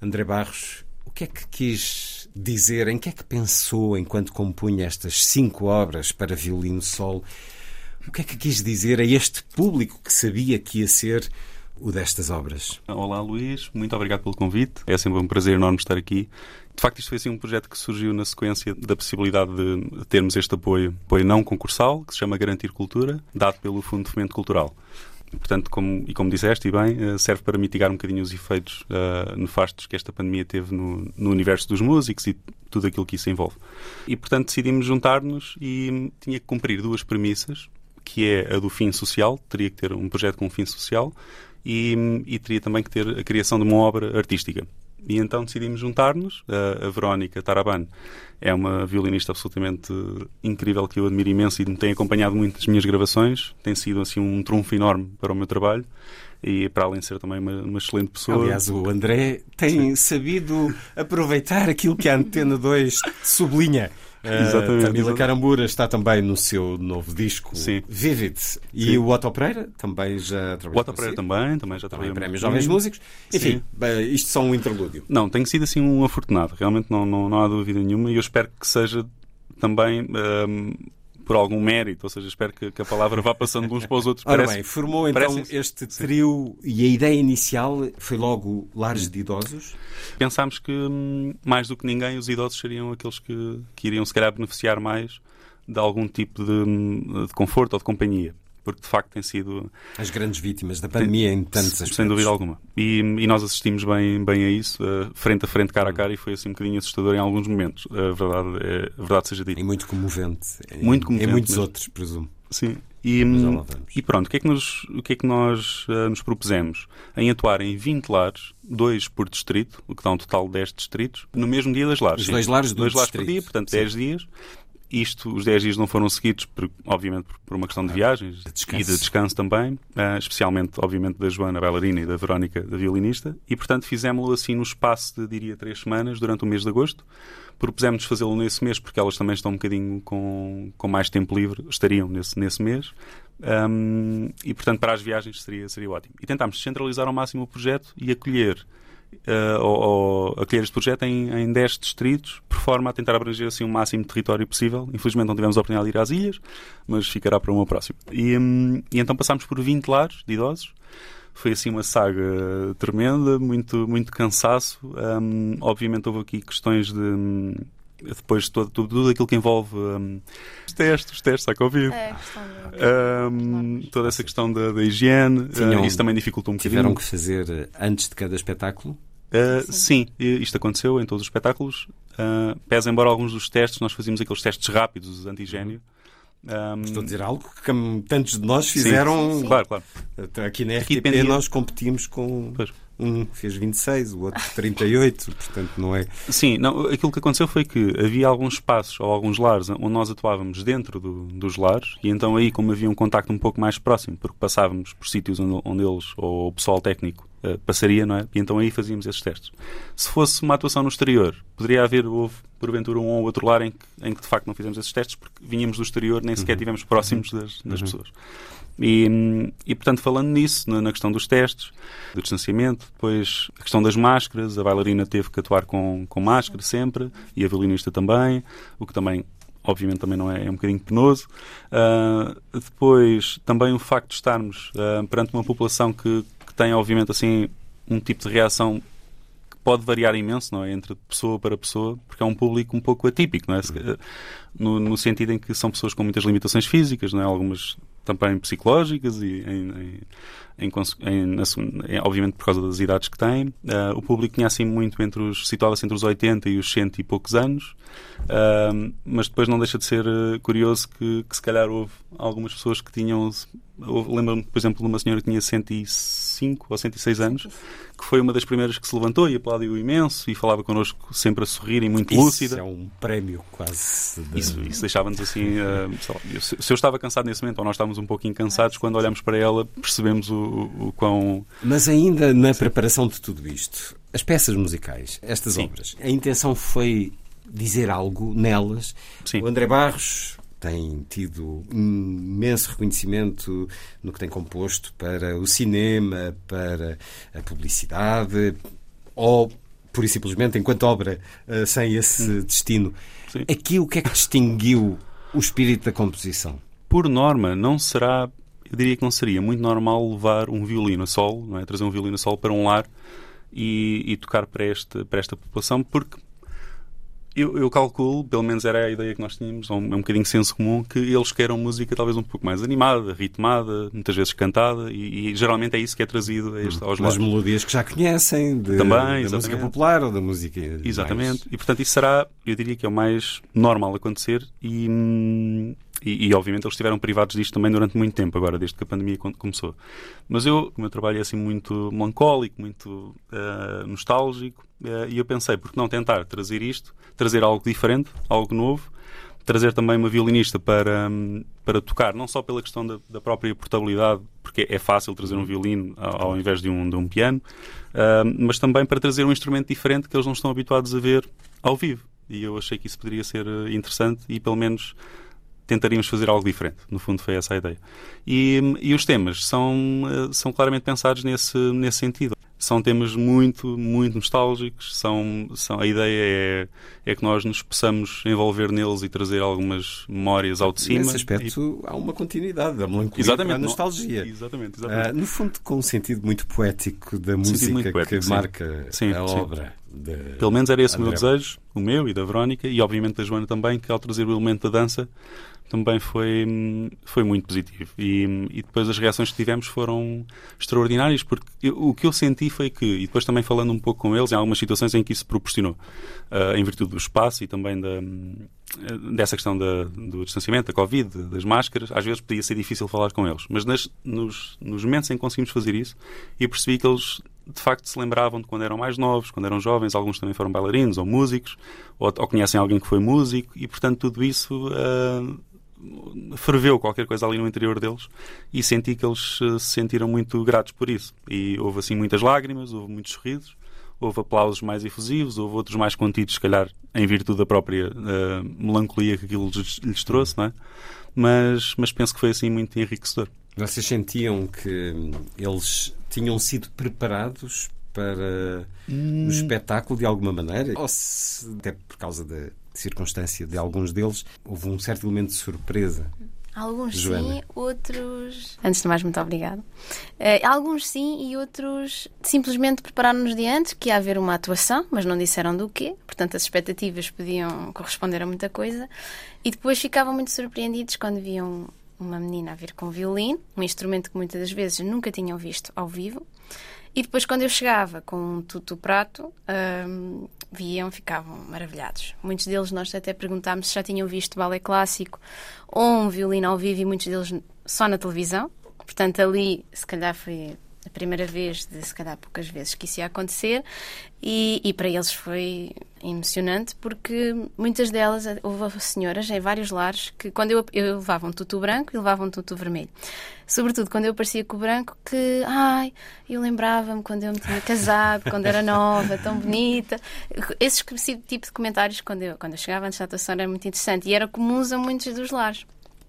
André Barros, o que é que quis dizer, em que é que pensou enquanto compunha estas cinco obras para violino solo? O que é que quis dizer a este público que sabia que ia ser o destas obras? Olá, Luís. Muito obrigado pelo convite. É sempre um prazer enorme estar aqui. De facto, isto foi assim um projeto que surgiu na sequência da possibilidade de termos este apoio, apoio não concursal, que se chama Garantir Cultura, dado pelo Fundo de Fomento Cultural. Portanto, como, e como disseste, e bem, eh, serve para mitigar um bocadinho os efeitos uh, nefastos que esta pandemia teve no, no, universo dos músicos e tudo aquilo que isso envolve. E, portanto, decidimos juntar-nos e tinha que cumprir duas premissas que é a do fim social, teria que ter um projeto com um fim social e, e teria também que ter a criação de uma obra artística. E então decidimos juntar-nos. A, a Verónica Taraban é uma violinista absolutamente incrível que eu admiro imenso e me tem acompanhado muito nas minhas gravações. Tem sido assim um trunfo enorme para o meu trabalho e para além de ser também uma, uma excelente pessoa. Aliás, o André tem Sim. sabido aproveitar aquilo que a Antena 2 sublinha. Exatamente, Camila exatamente. Carambura está também no seu novo disco, Sim. Vivid. E Sim. o Otto Pereira também já O trabalhou Otto Pereira também, também já trabalhou. prémios Jovens. Músicos. Enfim, Sim. isto só um interlúdio. Não, tenho sido assim um afortunado, realmente não, não, não há dúvida nenhuma e eu espero que seja também ahm, por algum mérito, ou seja, espero que, que a palavra vá passando de uns para os outros. Ora Parece- bem, formou então parece- este trio e a ideia inicial foi logo lares de idosos. pensámos que, hum, mais do que ninguém, os idosos seriam aqueles que, que iriam, se calhar, beneficiar mais de algum tipo de, hum, de conforto ou de companhia. Porque, de facto, tem sido. As grandes vítimas da pandemia em tantos aspectos. Sem dúvida alguma. E, e nós assistimos bem, bem a isso, eh, frente a frente, cara a cara, e foi assim um bocadinho assustador em alguns momentos. A verdade, é, a verdade seja dita. E muito comovente. Muito comovente Em muitos mesmo. outros, presumo. Sim. E, hum, e pronto, o que é que, nos, o que, é que nós eh, nos propusemos? Em atuar em 20 lares, dois por distrito, o que dá um total de 10 distritos, no mesmo dia das lares. Os sim. dois lares do Dois lares por dia, portanto Sim. 10 dias. Isto, os 10 dias não foram seguidos, por, obviamente, por- uma questão de viagens de descanso. e de descanso também, eh, especialmente, obviamente, da Joana, a bailarina, e da Verónica, da violinista. E, portanto, fizemos-lo assim no espaço de, diria, três semanas, durante o mês de agosto. Propusemos fazê-lo nesse mês, porque elas também estão um bocadinho com, com mais tempo livre, estariam nesse, nesse mês. Um, e, portanto, para as viagens seria, seria ótimo. E tentámos descentralizar ao máximo o projeto e acolher, uh, ou, ou acolher este projeto em, em 10 distritos, por forma a tentar abranger assim, o máximo de território possível. Infelizmente não tivemos a oportunidade de ir às ilhas, mas ficará para uma próxima. E, um, e então passámos por 20 lares de idosos. Foi assim uma saga tremenda, muito, muito cansaço. Um, obviamente houve aqui questões de. Depois de todo, tudo, tudo aquilo que envolve um, os testes, os testes à Covid. É. Um, toda essa questão da, da higiene, Tinham- uh, isso também dificultou um Tiveram bocadinho. que fazer eh, antes de cada espetáculo. Uh, sim, e isto aconteceu em todos os espetáculos. Uh, pese embora alguns dos testes, nós fazíamos aqueles testes rápidos, os antigênio. Um, Estou a dizer algo que tantos de nós sim, fizeram. Claro, claro. Aqui na RTP dependia- nós competimos com. Pois. Um fez 26, o outro 38, portanto não é. Sim, não, aquilo que aconteceu foi que havia alguns espaços ou alguns lares onde nós atuávamos dentro do- dos lares e então aí, como havia um contacto um pouco mais próximo, porque passávamos por sítios onde, onde eles ou o pessoal técnico eh, passaria, não é? E então aí fazíamos esses testes. Se fosse uma atuação no exterior, poderia haver, houve porventura um ou outro lar em que, em que de facto não fizemos esses testes porque vinhamos do exterior, nem sequer estivemos próximos das, das pessoas. E, e, portanto, falando nisso, na, na questão dos testes, do distanciamento, depois a questão das máscaras, a bailarina teve que atuar com, com máscara sempre, e a violinista também, o que também, obviamente, também não é, é um bocadinho penoso. Ah, depois, também o facto de estarmos ah, perante uma população que, que tem, obviamente, assim, um tipo de reação que pode variar imenso, não é? Entre pessoa para pessoa, porque é um público um pouco atípico, não é? Se- No, no sentido em que são pessoas com muitas limitações físicas, não é? Algumas também psicológicas e em, em- em em- na segun- em- obviamente por causa das idades que têm. Ah, o público tinha assim muito entre os, situava-se entre os 80 e os 100 e poucos anos, Ah, mas depois não deixa de ser ah, curioso que, que se calhar houve algumas pessoas que tinham, lembro-me por exemplo de uma senhora que tinha 105 ou 106 anos, que foi uma das primeiras que se levantou e aplaudiu imenso e falava connosco sempre a sorrir e muito lúcida. Isso é um prémio quase. de- Isso, isso deixava-nos assim. sei lá, se eu estava cansado nesse momento, ou nós estávamos um pouquinho cansados, quando olhamos para ela, percebemos o, o, o quão. Mas ainda na preparação de tudo isto, as peças musicais, estas Sim. obras, a intenção foi dizer algo nelas. Sim. O André Barros tem tido um imenso reconhecimento no que tem composto para o cinema, para a publicidade, ou pura e simplesmente enquanto obra eh, sem esse destino. Sim. Aqui o que é que distinguiu o espírito da composição? Por norma, não será. Eu diria que não seria muito normal levar um violino a solo, não é? trazer um violino a solo para um lar e, e tocar para esta, para esta população, porque eu, eu calculo, pelo menos era a ideia que nós tínhamos, é um, é um bocadinho de senso comum, que eles queiram música talvez um pouco mais animada, ritmada, muitas vezes cantada, e, e geralmente é isso que é trazido a este, aos lares. melodias que já conhecem, de- Também, da música popular ou da música. Exatamente. mais- E portanto isso será, eu diria que é o mais normal acontecer e, hum, e, e, obviamente eles estiveram privados disto também durante muito tempo agora, desde que a pandemia começou. Mas eu, o meu trabalho é assim muito melancólico, muito ah, nostálgico ah, e eu pensei, por que não tentar trazer isto, trazer algo diferente, algo novo, trazer também uma violinista para, para tocar, não só pela questão da, da própria portabilidade, porque é fácil trazer um violino ao, ao invés de um, de um piano, ah, mas também para trazer um instrumento diferente que eles não estão habituados a ver ao vivo. e eu achei que isso poderia ser interessante e pelo menos tentaríamos fazer algo diferente. No fundo, foi essa a ideia. E, e os temas são, eh, são claramente pensados nesse, nesse sentido. São temas muito, muito nostálgicos. São, são, a ideia é, é que nós nos possamos envolver neles e trazer algumas memórias ao de cima. Nesse aspecto, e... há uma continuidade, a melancolia exatamente, a nostalgia. Exatamente, exatamente. Uh, no fundo, com um sentido muito poético da música poético, que sim. marca sim, a sim. obra. De Pelo menos era esse André. o meu desejo, o meu e da Verónica, e obviamente da Joana também, que ao trazer o elemento da dança também foi, foi muito positivo. E, e depois as reações que tivemos foram extraordinárias, porque eu, o que eu senti foi que, e depois também falando um pouco com eles, em algumas situações em que isso proporcionou, uh, em virtude do espaço e também da, dessa questão da, do distanciamento, da Covid, das máscaras, às vezes podia ser difícil falar com eles. Mas nas, nos, nos momentos em que conseguimos fazer isso, eu percebi que eles de facto se lembravam de quando eram mais novos, quando eram jovens, alguns também foram bailarinos ou músicos, ou, ou conhecem alguém que foi músico, e portanto tudo isso uh, ferveu qualquer coisa ali no interior deles e senti que eles uh, se sentiram muito gratos por isso. E houve assim muitas lágrimas, houve muitos sorrisos, houve aplausos mais efusivos, houve outros mais contidos, se calhar em virtude da própria uh, melancolia que aquilo lhes, lhes trouxe, não é? Mas, mas penso que foi assim muito enriquecedor. Vocês sentiam que eles tinham sido preparados para hum. o espetáculo de alguma maneira? Ou se, até por causa da circunstância de alguns deles, houve um certo elemento de surpresa? Alguns Joana. sim, outros. Antes de mais, muito obrigada. Uh, alguns sim e outros simplesmente prepararam-nos de antes que ia haver uma atuação, mas não disseram do quê. Portanto, as expectativas podiam corresponder a muita coisa. E depois ficavam muito surpreendidos quando viam uma menina a vir com violino, um instrumento que muitas das vezes nunca tinham visto ao vivo. E depois, quando eu chegava com um tutu-prato, hum, viam, ficavam maravilhados. Muitos deles nós até perguntámos se já tinham visto balé clássico ou um violino ao vivo, e muitos deles só na televisão. Portanto, ali, se calhar, foi a primeira vez de, se calhar, poucas vezes que isso ia acontecer. E, e para eles foi emocionante porque muitas delas, houve senhoras em vários lares que, quando eu, eu levava um tutu branco e levava um tutu vermelho. Sobretudo quando eu aparecia com o branco, que, ai, eu lembrava-me quando eu me tinha casado, quando era nova, tão bonita. Esse tipo de comentários, quando eu, quando eu chegava antes da atuação, era muito interessante e era comuns a muitos dos lares.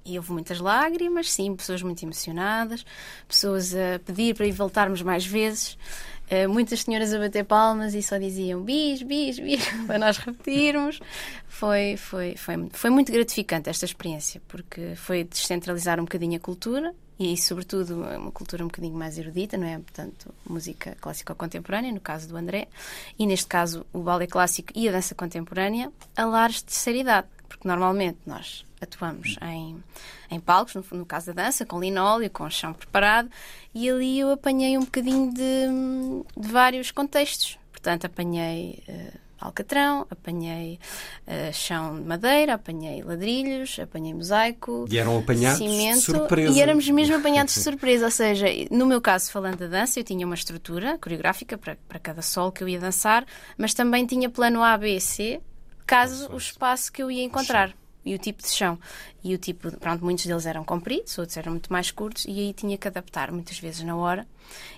E houve muitas lágrimas, sim, pessoas muito emocionadas, pessoas a pedir para ir voltarmos mais vezes, uh, muitas senhoras a bater palmas e só diziam bis, bis, bis, para nós repetirmos. Foi, foi, foi, foi muito gratificante esta experiência, porque foi descentralizar um bocadinho a cultura e, sobretudo, uma cultura um bocadinho mais erudita, não é? Portanto, música clássica ou contemporânea, no caso do André, e neste caso o balé clássico e a dança contemporânea, a lares de terceira idade, porque normalmente nós atuamos em, em palcos, no, no, caso da dança, com linóleo, com chão preparado, e ali eu apanhei um bocadinho de, de vários contextos. Portanto, apanhei uh, alcatrão, apanhei uh, chão de madeira, apanhei ladrilhos, apanhei mosaico, e eram apanhados cimento, de surpresa. e éramos mesmo apanhados de surpresa. Ou seja, no meu caso, falando da dança, eu tinha uma estrutura coreográfica para, para cada sol que eu ia dançar, mas também tinha plano A, B e C, caso o espaço que eu ia encontrar e o tipo de chão. E o tipo, pronto, muitos deles eram compridos, outros eram muito mais curtos, e aí tinha que adaptar muitas vezes na hora.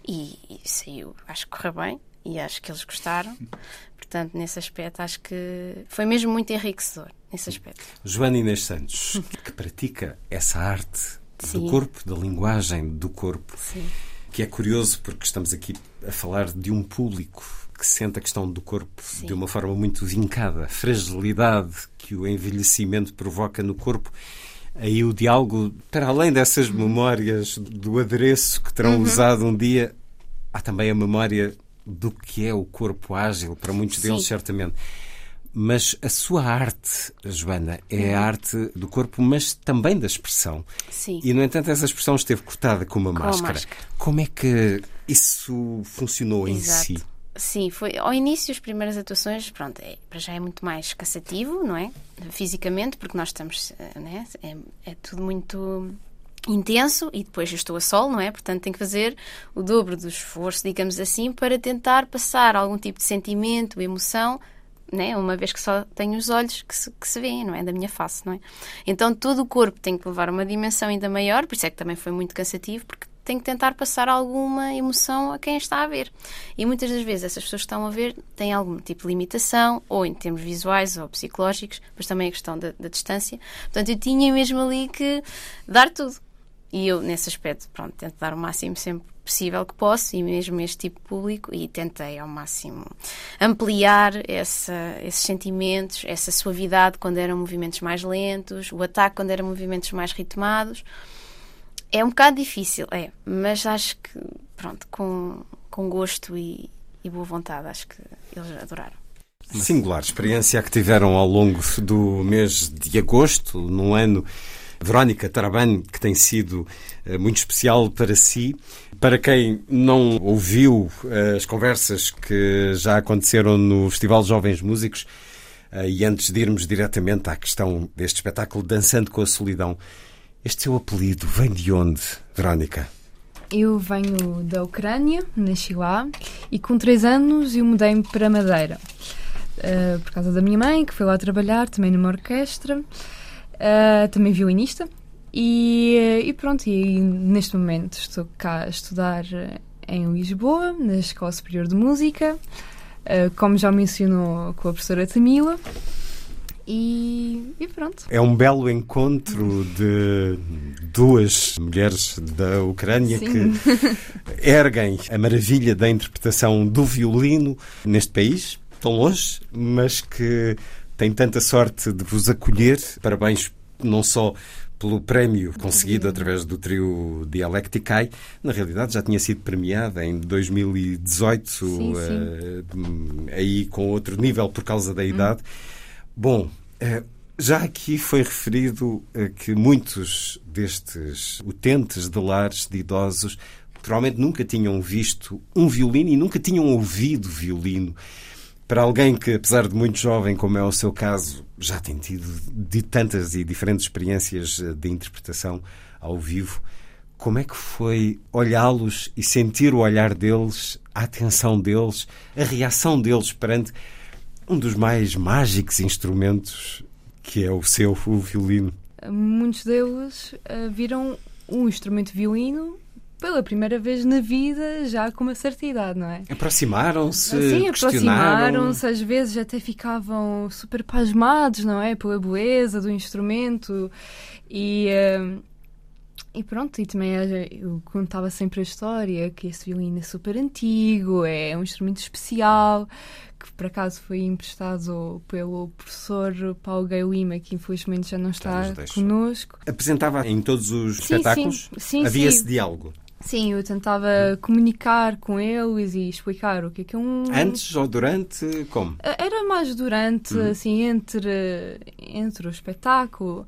E, e saiu, acho que correu bem, e acho que eles gostaram. Portanto, nesse aspecto, acho que foi mesmo muito enriquecedor. Nesse aspecto. Joana Inês Santos, que pratica essa arte Sim. do corpo, da linguagem do corpo, Sim. que é curioso porque estamos aqui a falar de um público que sente a questão do corpo Sim. de uma forma muito vincada, a fragilidade que o envelhecimento provoca no corpo. Aí o diálogo, para além dessas memórias do adereço que terão Uhum. usado um dia, há também a memória do que é o corpo ágil, para muitos Sim. deles, certamente. Mas a sua arte, Joana, é a arte do corpo, mas também da expressão. Sim. E, no entanto, essa expressão esteve cortada com uma Com máscara. máscara. Como é que isso funcionou em Exato. si? Sim, foi ao início as primeiras atuações, pronto, é, para já é muito mais cansativo, não é? Fisicamente, porque nós estamos, eh, né? é, é tudo muito intenso e depois eu estou a sol, não é? Portanto, tenho que fazer o dobro do esforço, digamos assim, para tentar passar algum tipo de sentimento, emoção, né? Uma vez que só tenho os olhos que se, que se veem, não é? Da minha face, não é? Então todo o corpo tem que levar uma dimensão ainda maior, por isso é que também foi muito cansativo, porque tem que tentar passar alguma emoção a quem está a ver. E muitas das vezes essas pessoas que estão a ver têm algum tipo de limitação, ou em termos visuais ou psicológicos, mas também a questão da, da distância. Portanto, eu tinha mesmo ali que dar tudo. E eu, nesse aspecto, pronto, tento dar o máximo sempre possível que posso, e mesmo este tipo de público, e tentei ao máximo ampliar essa, esses sentimentos, essa suavidade quando eram movimentos mais lentos, o ataque quando eram movimentos mais ritmados. É um bocado difícil, é, mas acho que, pronto, com, com gosto e, e boa vontade, acho que eles adoraram. Uma singular experiência que tiveram ao longo do mês de agosto, num ano Verónica Tarabani, que tem sido eh, muito especial para si. Para quem não ouviu eh, as conversas que já aconteceram no Festival de Jovens Músicos, eh, e antes de irmos diretamente à questão deste espetáculo Dançando com a Solidão, este seu apelido vem de onde, Verónica? Eu venho da Ucrânia, nasci lá, e com três anos eu mudei-me para Madeira. Uh, por causa da minha mãe, que foi lá trabalhar, também numa orquestra, uh, também violinista. E, e, pronto, e neste momento estou cá a estudar em Lisboa, na Escola Superior de Música, uh, como já mencionou com a professora Tamila. E, e, pronto. É um belo encontro de duas mulheres da Ucrânia Sim. que erguem a maravilha da interpretação do violino neste país, tão longe, mas que têm tanta sorte de vos acolher. Parabéns não só pelo prémio conseguido através do trio Dialecticai. Na realidade, já tinha sido premiada em 2018, sim, sim. Uh, aí com outro nível por causa da idade. Hum. Bom, eh, já aqui foi referido eh, que muitos destes utentes de lares de idosos provavelmente nunca tinham visto um violino e nunca tinham ouvido violino. Para alguém que, apesar de muito jovem, como é o seu caso, já tem tido de tantas e diferentes experiências eh, de interpretação ao vivo, como é que foi olhá-los e sentir o olhar deles, a atenção deles, a reação deles perante um dos mais mágicos instrumentos que é o seu, o violino. Muitos deles uh, viram um instrumento violino pela primeira vez na vida, já com uma certa idade, não é? Aproximaram-se, Sim, aproximaram-se, às vezes até ficavam super pasmados, não é? Pela beleza do instrumento e... Uh, e pronto, e também eu contava sempre a história que esse violino é super antigo, é um instrumento especial, que por acaso foi emprestado pelo professor Paulo Gay Lima, que infelizmente já não está já connosco. Apresentava em todos os sim, espetáculos? Sim, sim, Havia sim. esse diálogo? Sim, eu tentava comunicar com eles e explicar o que é que é um... Antes ou durante? Como? Era mais durante, uhum. assim, entre, entre o espetáculo,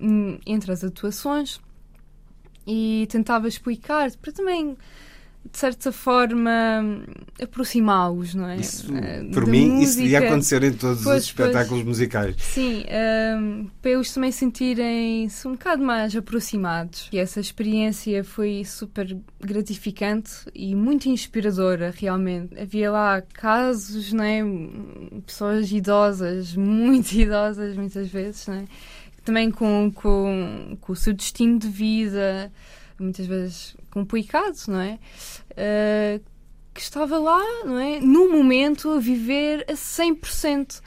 um, entre as atuações e tentava explicar para também de certa forma, aproximá-los, não é? Isso, eh, por mim, música. isso devia acontecer em todos pois, os espetáculos pois, musicais. Sim, um, ehm, para eles também sentirem-se um bocado mais aproximados. E essa experiência foi super gratificante e muito inspiradora, realmente. Havia lá casos, não é? Pessoas idosas, muito idosas, muitas vezes, não é? Também com, com, com o seu destino de vida muitas vezes complicado, não é? Uh, que estava lá, não é? No momento a viver a 100%.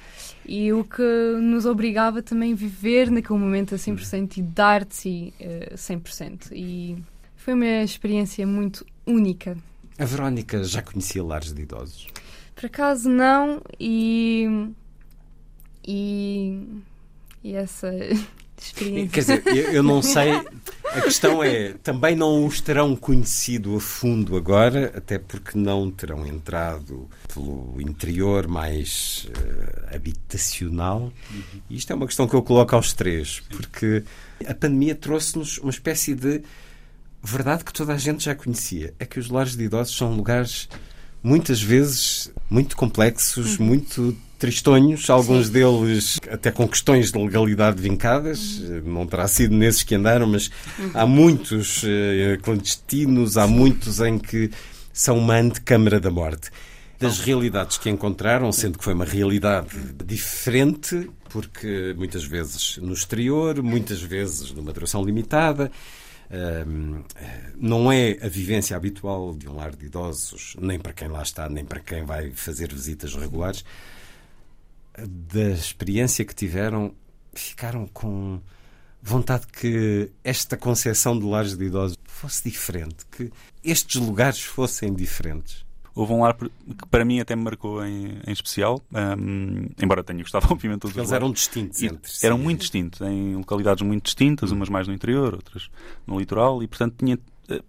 E o que nos obrigava também a viver naquele momento a 100% e dar-te uh, 100%. E foi uma experiência muito única. A Verónica já conhecia lares de idosos? Por acaso não, e. E. E essa experiência. Quer dizer, eu, eu não sei. A questão é, também não os terão conhecido a fundo agora, até porque não terão entrado pelo interior mais uh, habitacional. E isto é uma questão que eu coloco aos três, porque a pandemia trouxe-nos uma espécie de verdade que toda a gente já conhecia. É que os lares de idosos são lugares muitas vezes muito complexos, uhum. muito tristonhos, alguns Sim. deles até com questões de legalidade vincadas. Uhum. Não terá sido nesses que andaram, mas há muitos uh, clandestinos, há muitos em que são uma antecâmara da morte. Das realidades que encontraram, sendo que foi uma realidade diferente, porque muitas vezes no exterior, muitas vezes numa duração limitada, Uh, não é a vivência habitual de um lar de idosos, nem para quem lá está, nem para quem vai fazer visitas regulares. Da experiência que tiveram, ficaram com vontade que esta concepção de lares de idosos fosse diferente, que estes lugares fossem diferentes. Houve um lar que para mim até me marcou em, em especial, um, embora tenha gostado, obviamente, todos Eles eram distintos entre si. Eram muito distintos, em localidades muito distintas, umas mais no interior, outras no litoral, e portanto tinha eh,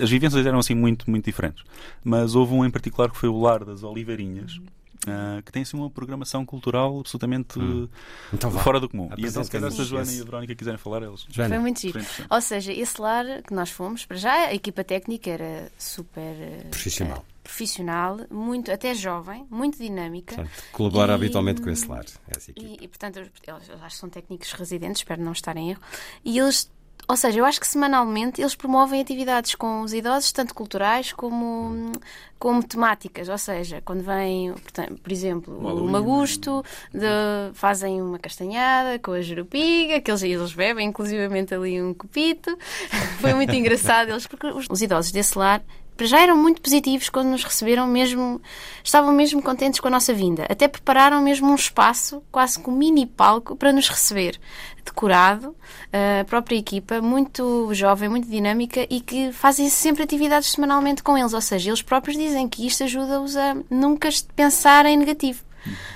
as vivências eram assim muito, muito diferentes. Mas houve um em particular que foi o Lar das Oliveirinhas, Uh, que tem assim uma programação cultural absolutamente hum. então, fora do comum. E então, se calhar, se a Joana e a Verónica quiserem falar, eles. Joana. Foi muito giro. Ou seja, esse lar que nós fomos, para já a equipa técnica era super eh, profissional. Uh, profissional, muito, até jovem, muito dinâmica. Portanto, colabora e, habitualmente com esse lar. E, e, portanto, eles, eles acho que são técnicos residentes, espero não estar em erro. E eles ou seja, eu acho que semanalmente eles promovem atividades com os idosos, tanto culturais como, como temáticas. Ou seja, quando vem, por exemplo, o Magusto, de, fazem uma castanhada com a jerupiga, que eles, eles bebem inclusivamente ali um copito. Foi muito engraçado, eles, porque os, os idosos desse lar já eram muito positivos quando nos receberam mesmo, estavam mesmo contentes com a nossa vinda. Até prepararam mesmo um espaço, quase com um mini palco, para nos receber. Decorado, a própria equipa, muito jovem, muito dinâmica e que fazem sempre atividades semanalmente com eles. Ou seja, eles próprios dizem que isto ajuda-os a nunca pensar em negativo.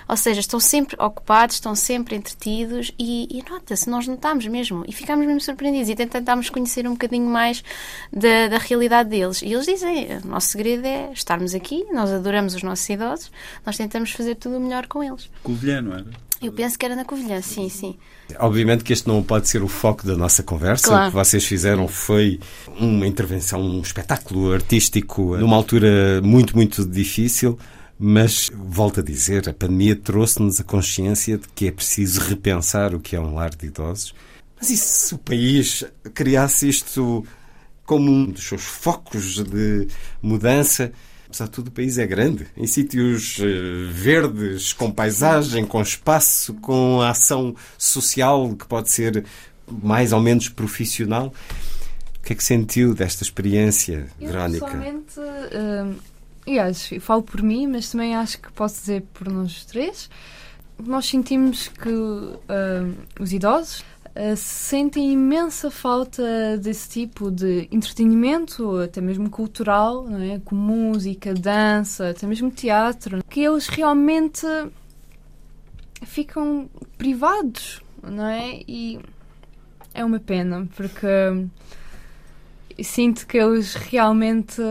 Ou seja, estão sempre ocupados, estão sempre entretidos e, e nota-se, nós notamos mesmo e ficamos mesmo surpreendidos e tentámos conhecer um bocadinho mais da, da realidade deles. E eles dizem: o nosso segredo é estarmos aqui, nós adoramos os nossos idosos, nós tentamos fazer tudo o melhor com eles. Covilhã, não era? Eu penso que era na Covilhã, sim, sim. Obviamente que este não pode ser o foco da nossa conversa. Claro. O que vocês fizeram foi uma intervenção, um espetáculo artístico numa altura muito, muito difícil. Mas, volto a dizer, a pandemia trouxe-nos a consciência de que é preciso repensar o que é um lar de idosos. Mas e se o país criasse isto como um dos seus focos de mudança? Apesar de tudo, o país é grande. Em sítios eh, verdes, com paisagem, com espaço, com ação social que pode ser mais ou menos profissional. O que é que sentiu desta experiência, Eu, Verónica? Pessoalmente, uh, e acho, falo por mim, mas também acho que posso dizer por nós três, nós sentimos que uh, os idosos uh, sentem imensa falta desse tipo de entretenimento, até mesmo cultural, não é? com música, dança, até mesmo teatro, que eles realmente ficam privados, não é? E é uma pena, porque sinto que eles realmente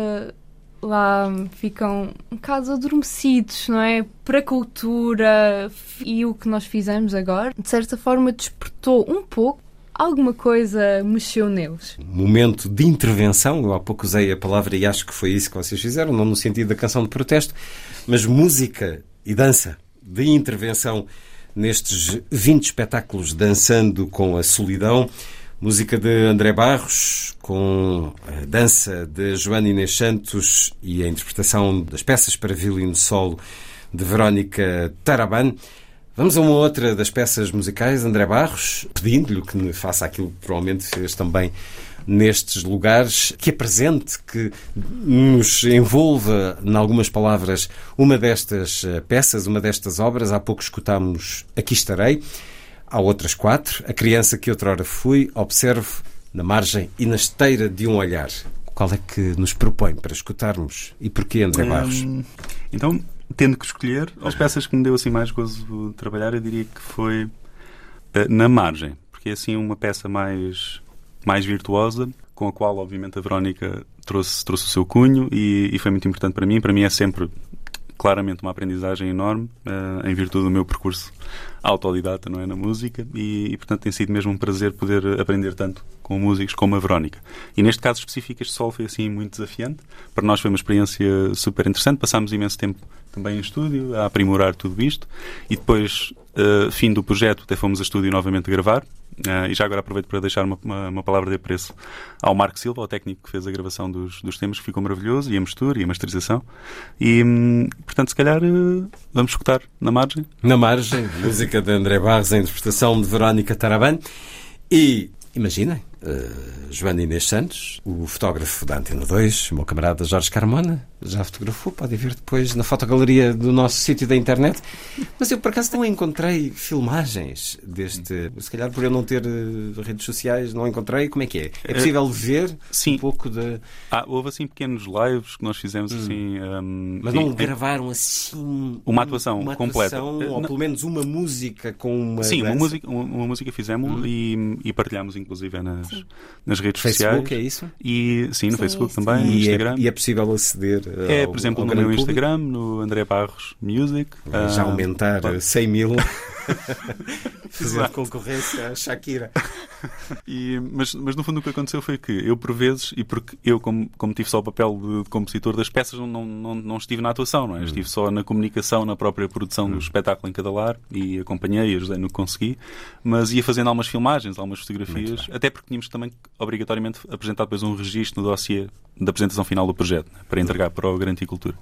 lá ficam um bocado adormecidos, não é? Para a cultura e o que nós fizemos agora, de certa forma, despertou um pouco. Alguma coisa mexeu neles. Momento de intervenção, eu há pouco usei a palavra e acho que foi isso que vocês fizeram, não no sentido da canção de protesto, mas música e dança de intervenção nestes 20 espetáculos dançando com a solidão. Música de André Barros, com a dança de Joana Inês Santos e a interpretação das peças para violino solo de Verónica Taraban. Vamos a uma outra das peças musicais, André Barros, pedindo-lhe que faça aquilo que provavelmente fez também nestes lugares, que apresente, que nos envolva, em algumas palavras, uma destas eh, peças, uma destas obras. Há pouco escutámos Aqui Estarei. Há outras quatro. A criança que outrora fui, observo na margem e na esteira de um olhar. Qual é que nos propõe para escutarmos e porquê, André Barros? Hum, então, tendo que escolher, as peças que me deu assim mais gozo de trabalhar, eu diria que foi uh, Na Margem, porque é assim uma peça mais, mais virtuosa, com a qual, obviamente, a Verónica trouxe, trouxe o seu cunho e, e foi muito importante para mim. Para mim é sempre claramente uma aprendizagem enorme uh, em virtude do meu percurso autodidata não é, na música e, e, portanto tem sido mesmo um prazer poder aprender tanto com músicos como a Verónica. E neste caso específico este sol foi assim muito desafiante. Para nós foi uma experiência super interessante. Passámos imenso tempo também em estúdio a aprimorar tudo isto e depois, uh, fim do projeto, até fomos a estúdio novamente gravar Uh, e já agora aproveito para deixar uma, uma, uma, palavra de apreço ao Marco Silva, ao técnico que fez a gravação dos, dos temas, que ficou maravilhoso, e a mistura e a masterização. E, hum, portanto, se calhar uh, vamos escutar na margem. Na margem, música de André Barros, a interpretação de Verónica Taraban. E imaginem, uh, Joana Inês Santos, o fotógrafo da Antena 2, o meu camarada Jorge Carmona, já fotografou, podem ver depois na fotogaleria do nosso sítio da internet. Mas eu por acaso não encontrei filmagens deste. Se calhar por eu não ter uh, redes sociais, não encontrei. Como é que é? É possível ver Sim. um pouco de. Ah, houve assim pequenos lives que nós fizemos Hum. assim. um, Mas não e- gravaram assim. Uma atuação uma completa. atuação, Eh, ou não- pelo menos uma música com uma. Sim, uma música, uma, uma música fizemos e, e partilhámos inclusive nas, nas redes Facebook, sociais. é isso? E, sim, no Sim, Facebook isso. também, no E Instagram. é, e é possível aceder. É, ao- por exemplo, no meu público? Instagram, no André Barros Music. Já Ah, aumentar pode- a 100 mil. Fazer Exato. concorrência à Shakira. E- mas, mas no fundo o que aconteceu foi que eu, por vezes, e porque eu, como, como tive só o papel de, de compositor das peças, não, não, não estive na atuação, não é? Estive só na comunicação, na própria produção do espetáculo em cada lar e acompanhei, ajudei no que consegui, mas ia fazendo algumas filmagens, algumas fotografias, até porque tínhamos também que, obrigatoriamente apresentar depois um registro no dossiê da apresentação final do projeto, né? para entregar para o Garanticultura.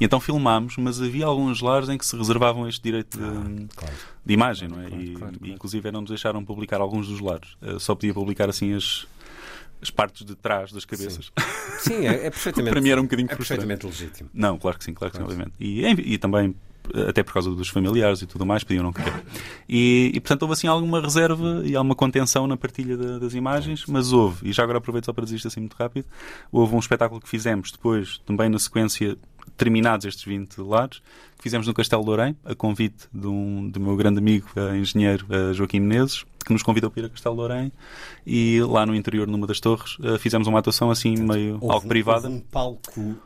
E então filmámos, mas havia alguns lares em que se reservavam este direito de, claro. De imagem, não é? Claro, e, claro, claro. inclusive não nos deixaram publicar alguns dos lares. Eh, só podia publicar assim as, as partes de trás das cabeças. Sim, é, é perfeitamente. Para mim era um bocadinho é perfeitamente legítimo. Não, claro que sim, claro que sim, obviamente. E, e também, até por causa dos familiares e tudo mais, podiam não querer. E, e, portanto houve assim alguma reserva e alguma contenção na partilha da- das imagens, mas houve, e já agora aproveito só para dizer isto assim muito rápido, houve um espetáculo que fizemos depois, também na sequência, terminados estes 20 lares, que fizemos no Castelo de Orém, a convite de um, do meu grande amigo, eh, engenheiro eh, Joaquim Menezes, que nos convidou para ir a Castelo de Orém, e lá no interior, numa das torres, eh, fizemos uma atuação assim meio Houve algo um- privada. um palco, um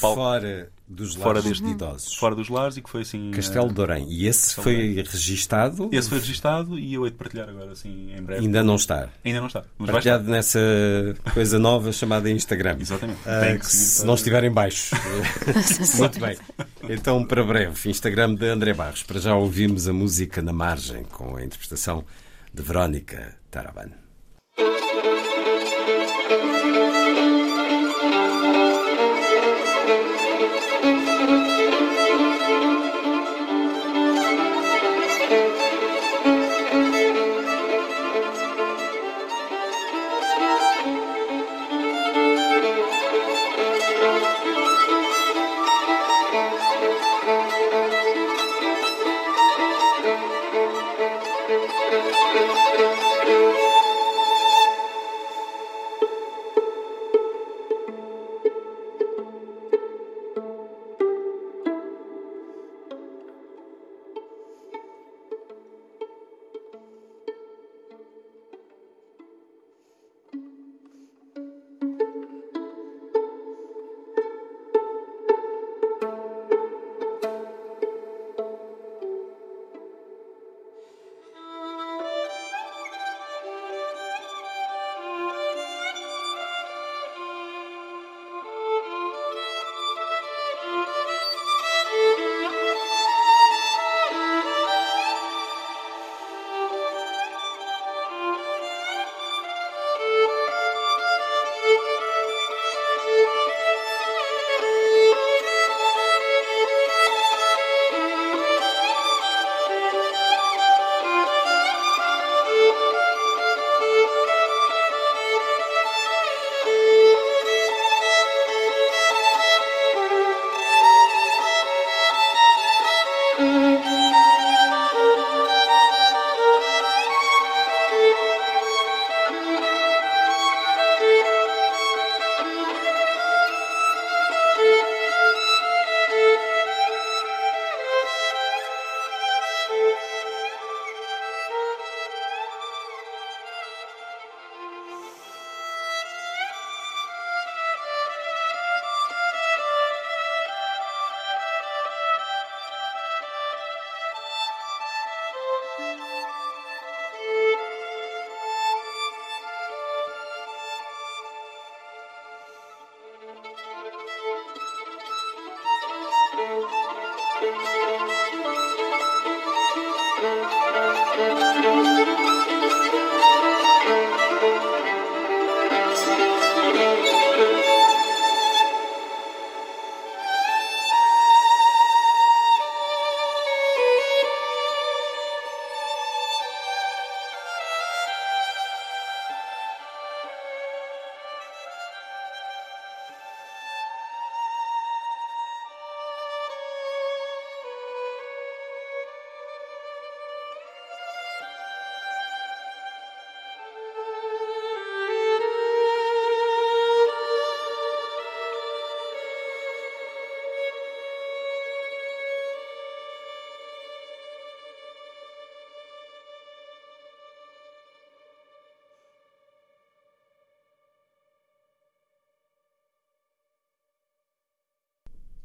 palco fora dos fora lares deste- de idosos. fora dos lares e que foi assim. Castelo eh, de Orém. E esse Castelo foi registado? Esse foi registado e eu hei de partilhar agora assim em breve. Ainda não está. Ainda não está. Mas. Partilhado nessa coisa nova chamada Instagram. Exatamente. Tem que se para- não estiver em baixo. Muito bem. Então, para breve, Instagram de André Barros. Para já ouvimos a música na margem com a interpretação de Verónica Taraban.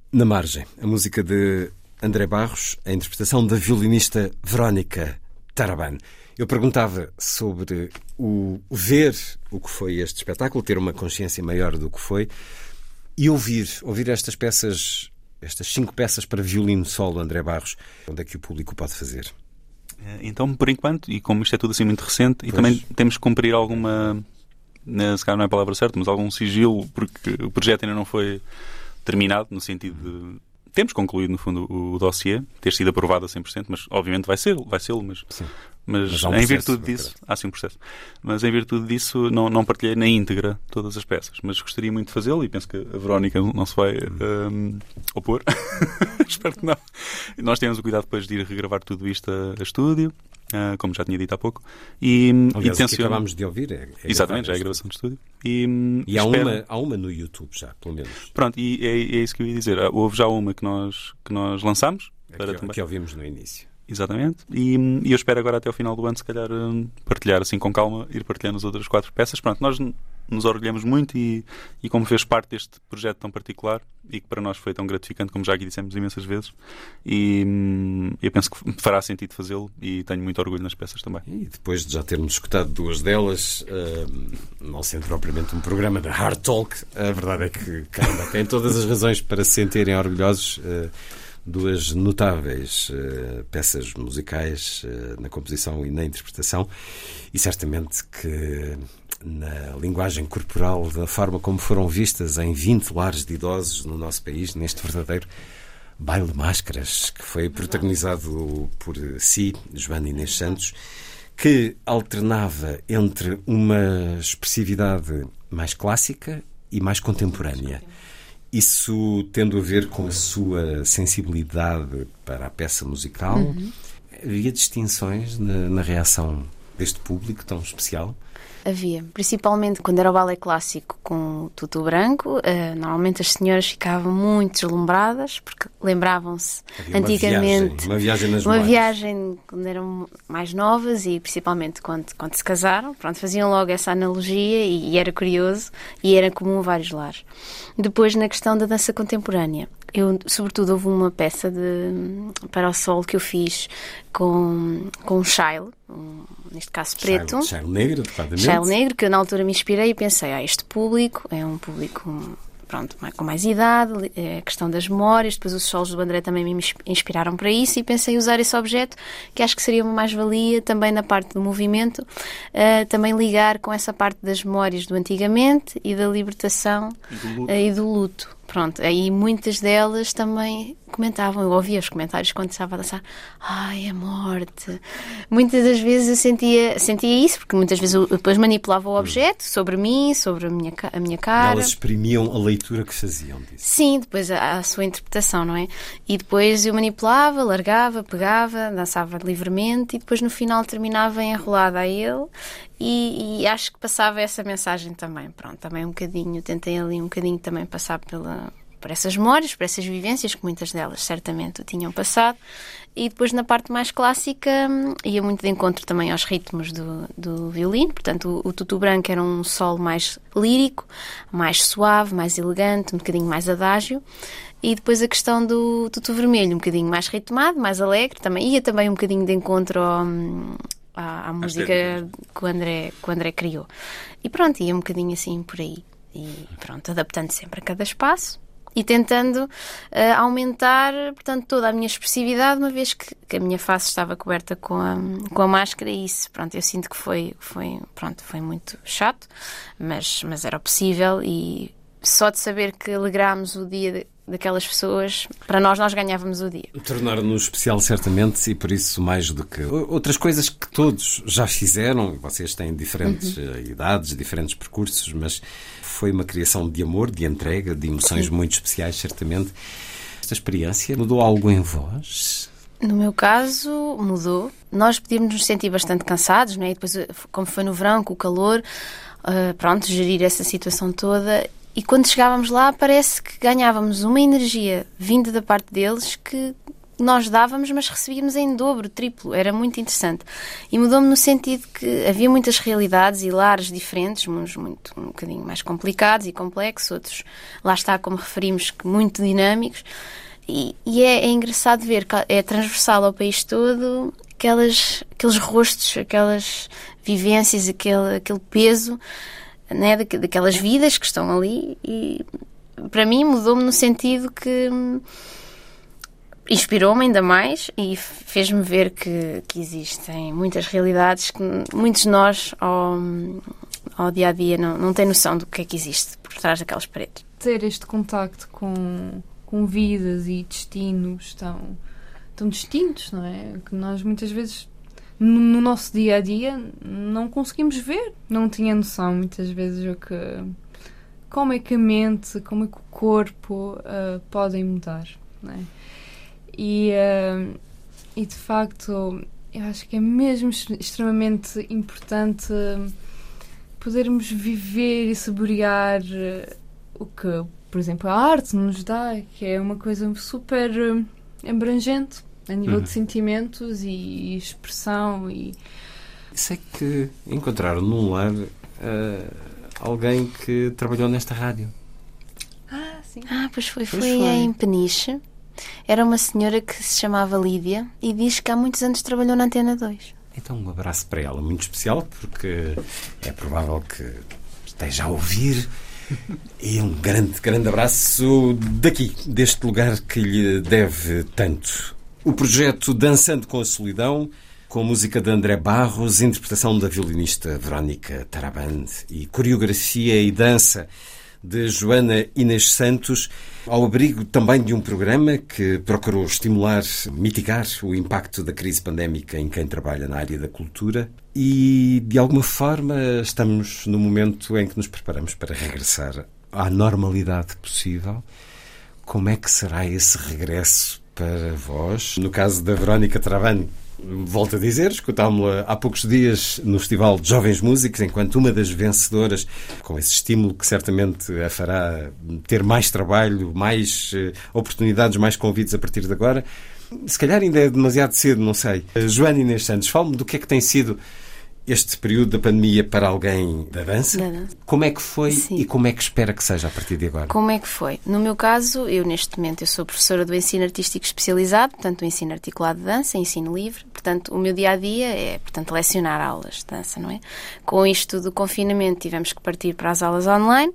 Na Margem, a música de André Barros, a interpretação da violinista Verónica Taraban. Eu perguntava sobre o ver o que foi este espetáculo, ter uma consciência maior do que foi e ouvir, ouvir estas peças, estas cinco peças para violino solo, André Barros, onde é que o público pode fazer? Eh, então, por enquanto, e como isto é tudo assim muito recente, pois. e também temos que cumprir alguma, se calhar não é a palavra certa, mas algum sigilo, porque o projeto ainda não foi terminado, no sentido de temos concluído, no fundo, o dossiê, ter sido aprovado a 100%, mas obviamente vai ser, vai ser, mas, mas, mas um em virtude disso, há sim um processo, mas em virtude disso não, não partilhei na íntegra todas as peças, mas gostaria muito de fazê-lo e penso que a Verónica não se vai um, opor. Espero que não. Nós temos o cuidado depois de ir regravar tudo isto a, a estúdio, como já tinha dito há pouco. E, Aliás, e tenciono... que acabámos de ouvir é, é Exatamente, já é a gravação de estúdio. E, e há, espero... uma, há uma no YouTube já, pelo menos. Pronto, e é, é isso que eu ia dizer. Ah, houve já uma que nós, que nós lançamos. É para que, também... que ouvimos no início. Exatamente. E, e, eu espero agora até ao final do ano, se calhar, hum, partilhar assim com calma, ir partilhando as outras quatro peças. Pronto, nós nos orgulhamos muito e, e como fez parte deste projeto tão particular e que para nós foi tão gratificante, como já aqui dissemos imensas vezes, e hum, eu penso que fará sentido fazê-lo e tenho muito orgulho nas peças também. E depois de já termos escutado duas delas, uh, não sendo propriamente um programa de hard talk, a verdade é que caramba, têm todas as razões para se sentirem orgulhosos. Uh, duas notáveis uh, peças musicais uh, na composição e na interpretação, e certamente que na linguagem corporal, da forma como foram vistas em 20 lares de idosos no nosso país, neste verdadeiro baile de máscaras, que foi protagonizado por si, Joana Inês Santos, que alternava entre uma expressividade mais clássica e mais contemporânea. Isso tendo a ver com a sua sensibilidade para a peça musical, uhum. havia distinções na, na reação deste público tão especial? Havia, principalmente quando era o balé clássico com o tutu branco, uh, normalmente as senhoras ficavam muito deslumbradas porque lembravam-se antigamente uma viagem, uma viagem nas uma viagem quando eram mais novas e principalmente quando, quando se casaram, pronto, faziam logo essa analogia e, e era curioso e era comum a vários lares. Depois na questão da dança contemporânea, eu, sobretudo, houve uma peça de, para o sol que eu fiz com, com um Shile, um, neste caso preto. Shile negro, Shile negro, que eu na altura me inspirei e pensei, ah, este público é um público pronto, com mais idade, é a questão das memórias, depois os solos do André também me inspiraram para isso e pensei em usar esse objeto, que acho que seria uma mais-valia também na parte do movimento, uh, também ligar com essa parte das memórias do antigamente e da libertação e do luto. Uh, e do luto. Pronto, aí muitas delas também comentavam, eu ouvia os comentários quando estava a dançar, ai, a morte. Muitas das vezes eu sentia, sentia isso, porque muitas vezes eu depois manipulava o hum. objeto sobre mim, sobre a minha, a minha cara. Elas exprimiam a leitura que faziam disso. Sim, depois a, a sua interpretação, não é? E depois eu manipulava, largava, pegava, dançava livremente e depois no final terminava enrolada a ele e, e, acho que passava essa mensagem também. Pronto, também um bocadinho, tentei ali um bocadinho também passar pela, por essas memórias, por essas vivências, que muitas delas certamente tinham passado. E depois na parte mais clássica ia muito de encontro também aos ritmos do, do violino, portanto o, o tutu branco era um solo mais lírico, mais suave, mais elegante, um bocadinho mais adágio. E depois a questão do tutu vermelho, um bocadinho mais ritmado, mais alegre, também ia também um bocadinho de encontro ao, à, à música que o, André, que o André criou. E pronto, ia um bocadinho assim por aí. E pronto, adaptando sempre a cada espaço e tentando uh, aumentar, portanto, toda a minha expressividade, uma vez que, que, a minha face estava coberta com a, com a máscara e isso, pronto, eu sinto que foi, foi, pronto, foi muito chato, mas, mas era possível e só de saber que alegramos o dia de, daquelas pessoas, para nós, nós ganhávamos o dia. Tornar-nos especial, certamente, e por isso mais do que outras coisas que todos já fizeram, vocês têm diferentes uhum. Eh, idades, diferentes percursos, mas foi uma criação de amor, de entrega, de emoções muito especiais, certamente. Esta experiência mudou algo em vós? No meu caso, mudou. Nós podíamos nos sentir bastante cansados, né? e depois, eh, como foi no verão, com o calor, uh, pronto, gerir essa situação toda e quando chegávamos lá, parece que ganhávamos uma energia vinda da parte deles que nós dávamos, mas recebíamos em dobro, triplo. Era muito interessante. E mudou-me no sentido que havia muitas realidades e lares diferentes, uns muito, um bocadinho mais complicados e complexos, outros, lá está, como referimos, que muito dinâmicos. E, e é, é, engraçado ver é transversal ao país todo aquelas, aqueles rostos, aquelas vivências, aquele, aquele peso né, daquelas vidas que estão ali. E para mim mudou-me no sentido que inspirou-me ainda mais e fez-me ver que, que existem muitas realidades que muitos de nós ao, ao dia a dia não, não têm noção do que é que existe por trás daquelas paredes. Ter este contacto com, com vidas e destinos tão, tão distintos, não é? Que nós muitas vezes no, no nosso dia a dia não conseguimos ver, não tinha noção muitas vezes o que como é que a mente, como é que o corpo uh, podem mudar, não é? E, uh, e de facto, eu acho que é mesmo extremamente importante podermos viver e saborear eh, o que, por exemplo, a arte nos dá, que é uma coisa super abrangente a nível uhum. de sentimentos e expressão e sei que encontraram num lar uh, alguém que trabalhou nesta rádio. Ah, sim. Ah, pois foi, pois foi, foi. em Peniche. Era uma senhora que se chamava Lídia e diz que há muitos anos trabalhou na Antena 2. Então, um abraço para ela, muito especial, porque é provável que esteja a ouvir. E um grande, grande abraço daqui, deste lugar que lhe deve tanto. O projeto Dançando com a Solidão, com música de André Barros, interpretação da violinista Verónica Taraband e coreografia e dança de Joana Inês Santos, ao abrigo também de um programa que procurou estimular, mitigar o impacto da crise pandémica em quem trabalha na área da cultura. E, de alguma forma, estamos no momento em que nos preparamos para regressar à normalidade possível. Como é que será esse regresso para vós? No caso da Verónica Travani, volto a dizer, escutámo-la há poucos dias no Festival de Jovens Músicos, enquanto uma das vencedoras, com esse estímulo que certamente a fará ter mais trabalho, mais uh, oportunidades, mais convites a partir de agora. Se calhar ainda é demasiado cedo, não sei. Uh, Joana Inês Santos, fale-me do que é que tem sido este período da pandemia para alguém da dança. Da dança. Como é que foi Sim. e como é que espera que seja a partir de agora? Como é que foi? No meu caso, eu neste momento eu sou professora do ensino artístico especializado, portanto, o ensino articulado de dança, ensino livre. Portanto, o meu dia a dia é, portanto, lecionar aulas de dança, não é? Com isto do confinamento, tivemos que partir para as aulas online,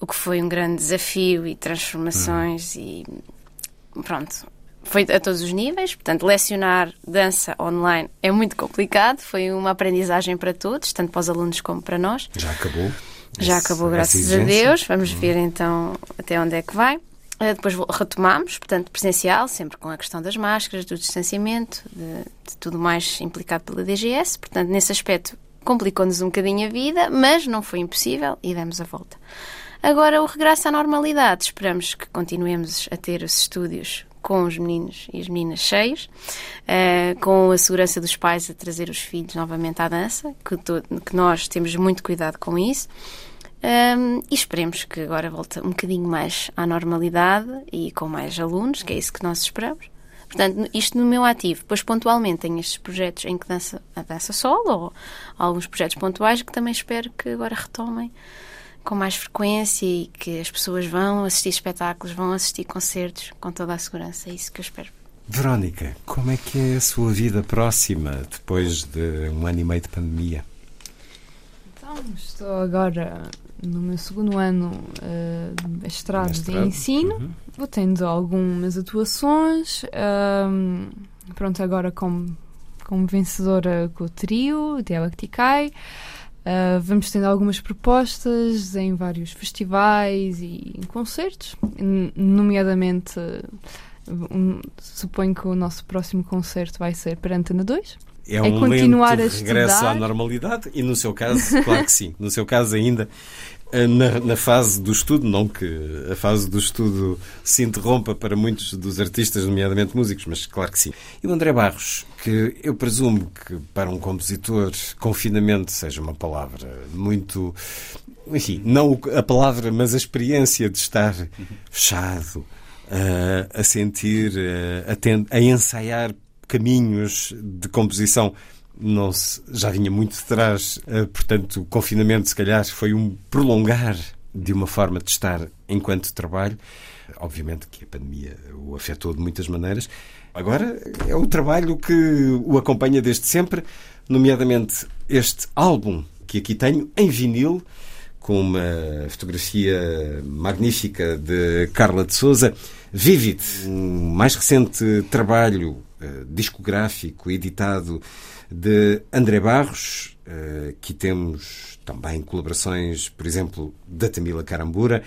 o que foi um grande desafio e transformações hum. e pronto, foi a todos os níveis, portanto, lecionar dança online é muito complicado, foi uma aprendizagem para todos, tanto para os alunos como para nós. Já acabou? Já acabou, graças a Deus. Vamos uhum. ver então até onde é que vai. Uh, depois retomamos, portanto, presencial, sempre com a questão das máscaras, do distanciamento, de, de tudo mais implicado pela DGS. Portanto, nesse aspecto, complicou-nos um bocadinho a vida, mas não foi impossível e demos a volta. Agora, o regresso à normalidade. Esperamos que continuemos a ter os estúdios com os meninos e as meninas cheios, uh, com a segurança dos pais a trazer os filhos novamente à dança, que, que nós temos muito cuidado com isso. Um, e esperemos que agora volte um bocadinho mais à normalidade e com mais alunos, que é isso que nós esperamos. Portanto, isto no meu ativo. Depois, pontualmente, tenho estes projetos em que dança a dança solo ou alguns projetos pontuais que também espero que agora retomem com mais frequência e que as pessoas vão assistir espetáculos, vão assistir concertos com toda a segurança. É isso que eu espero. Verónica, como é que é a sua vida próxima depois de um ano e meio de pandemia? Então, estou agora no meu segundo ano uh, de mestrado, mestrado. de ensino. Uhum. Vou tendo algumas atuações. Um, pronto, agora como, como vencedora com o trio, Ticai. Uh, vamos tendo algumas propostas em vários festivais e em concertos, nomeadamente, um, suponho que o nosso próximo concerto vai ser para Antena 2. É, é um continuar lento a regresso à normalidade e no seu caso, claro que sim, no seu caso ainda eh, na, na, fase do estudo, não que a fase do estudo se interrompa para muitos dos artistas, nomeadamente músicos, mas claro que sim. E o André Barros, que eu presumo que para um compositor confinamento seja uma palavra muito. Enfim, não a palavra, mas a experiência de estar fechado, a sentir, a, a ensaiar caminhos de composição não se, já vinha muito de trás, portanto, o confinamento, se calhar, foi um prolongar de uma forma de estar enquanto trabalho. Obviamente que a pandemia o afetou de muitas maneiras. Agora é o trabalho que o acompanha desde sempre, nomeadamente este álbum que aqui tenho em vinil, com uma fotografia magnífica de Carla de Souza. Vivid, um mais recente trabalho uh, discográfico editado de André Barros. Uh, aqui temos também colaborações, por exemplo, da Tamila Carambura,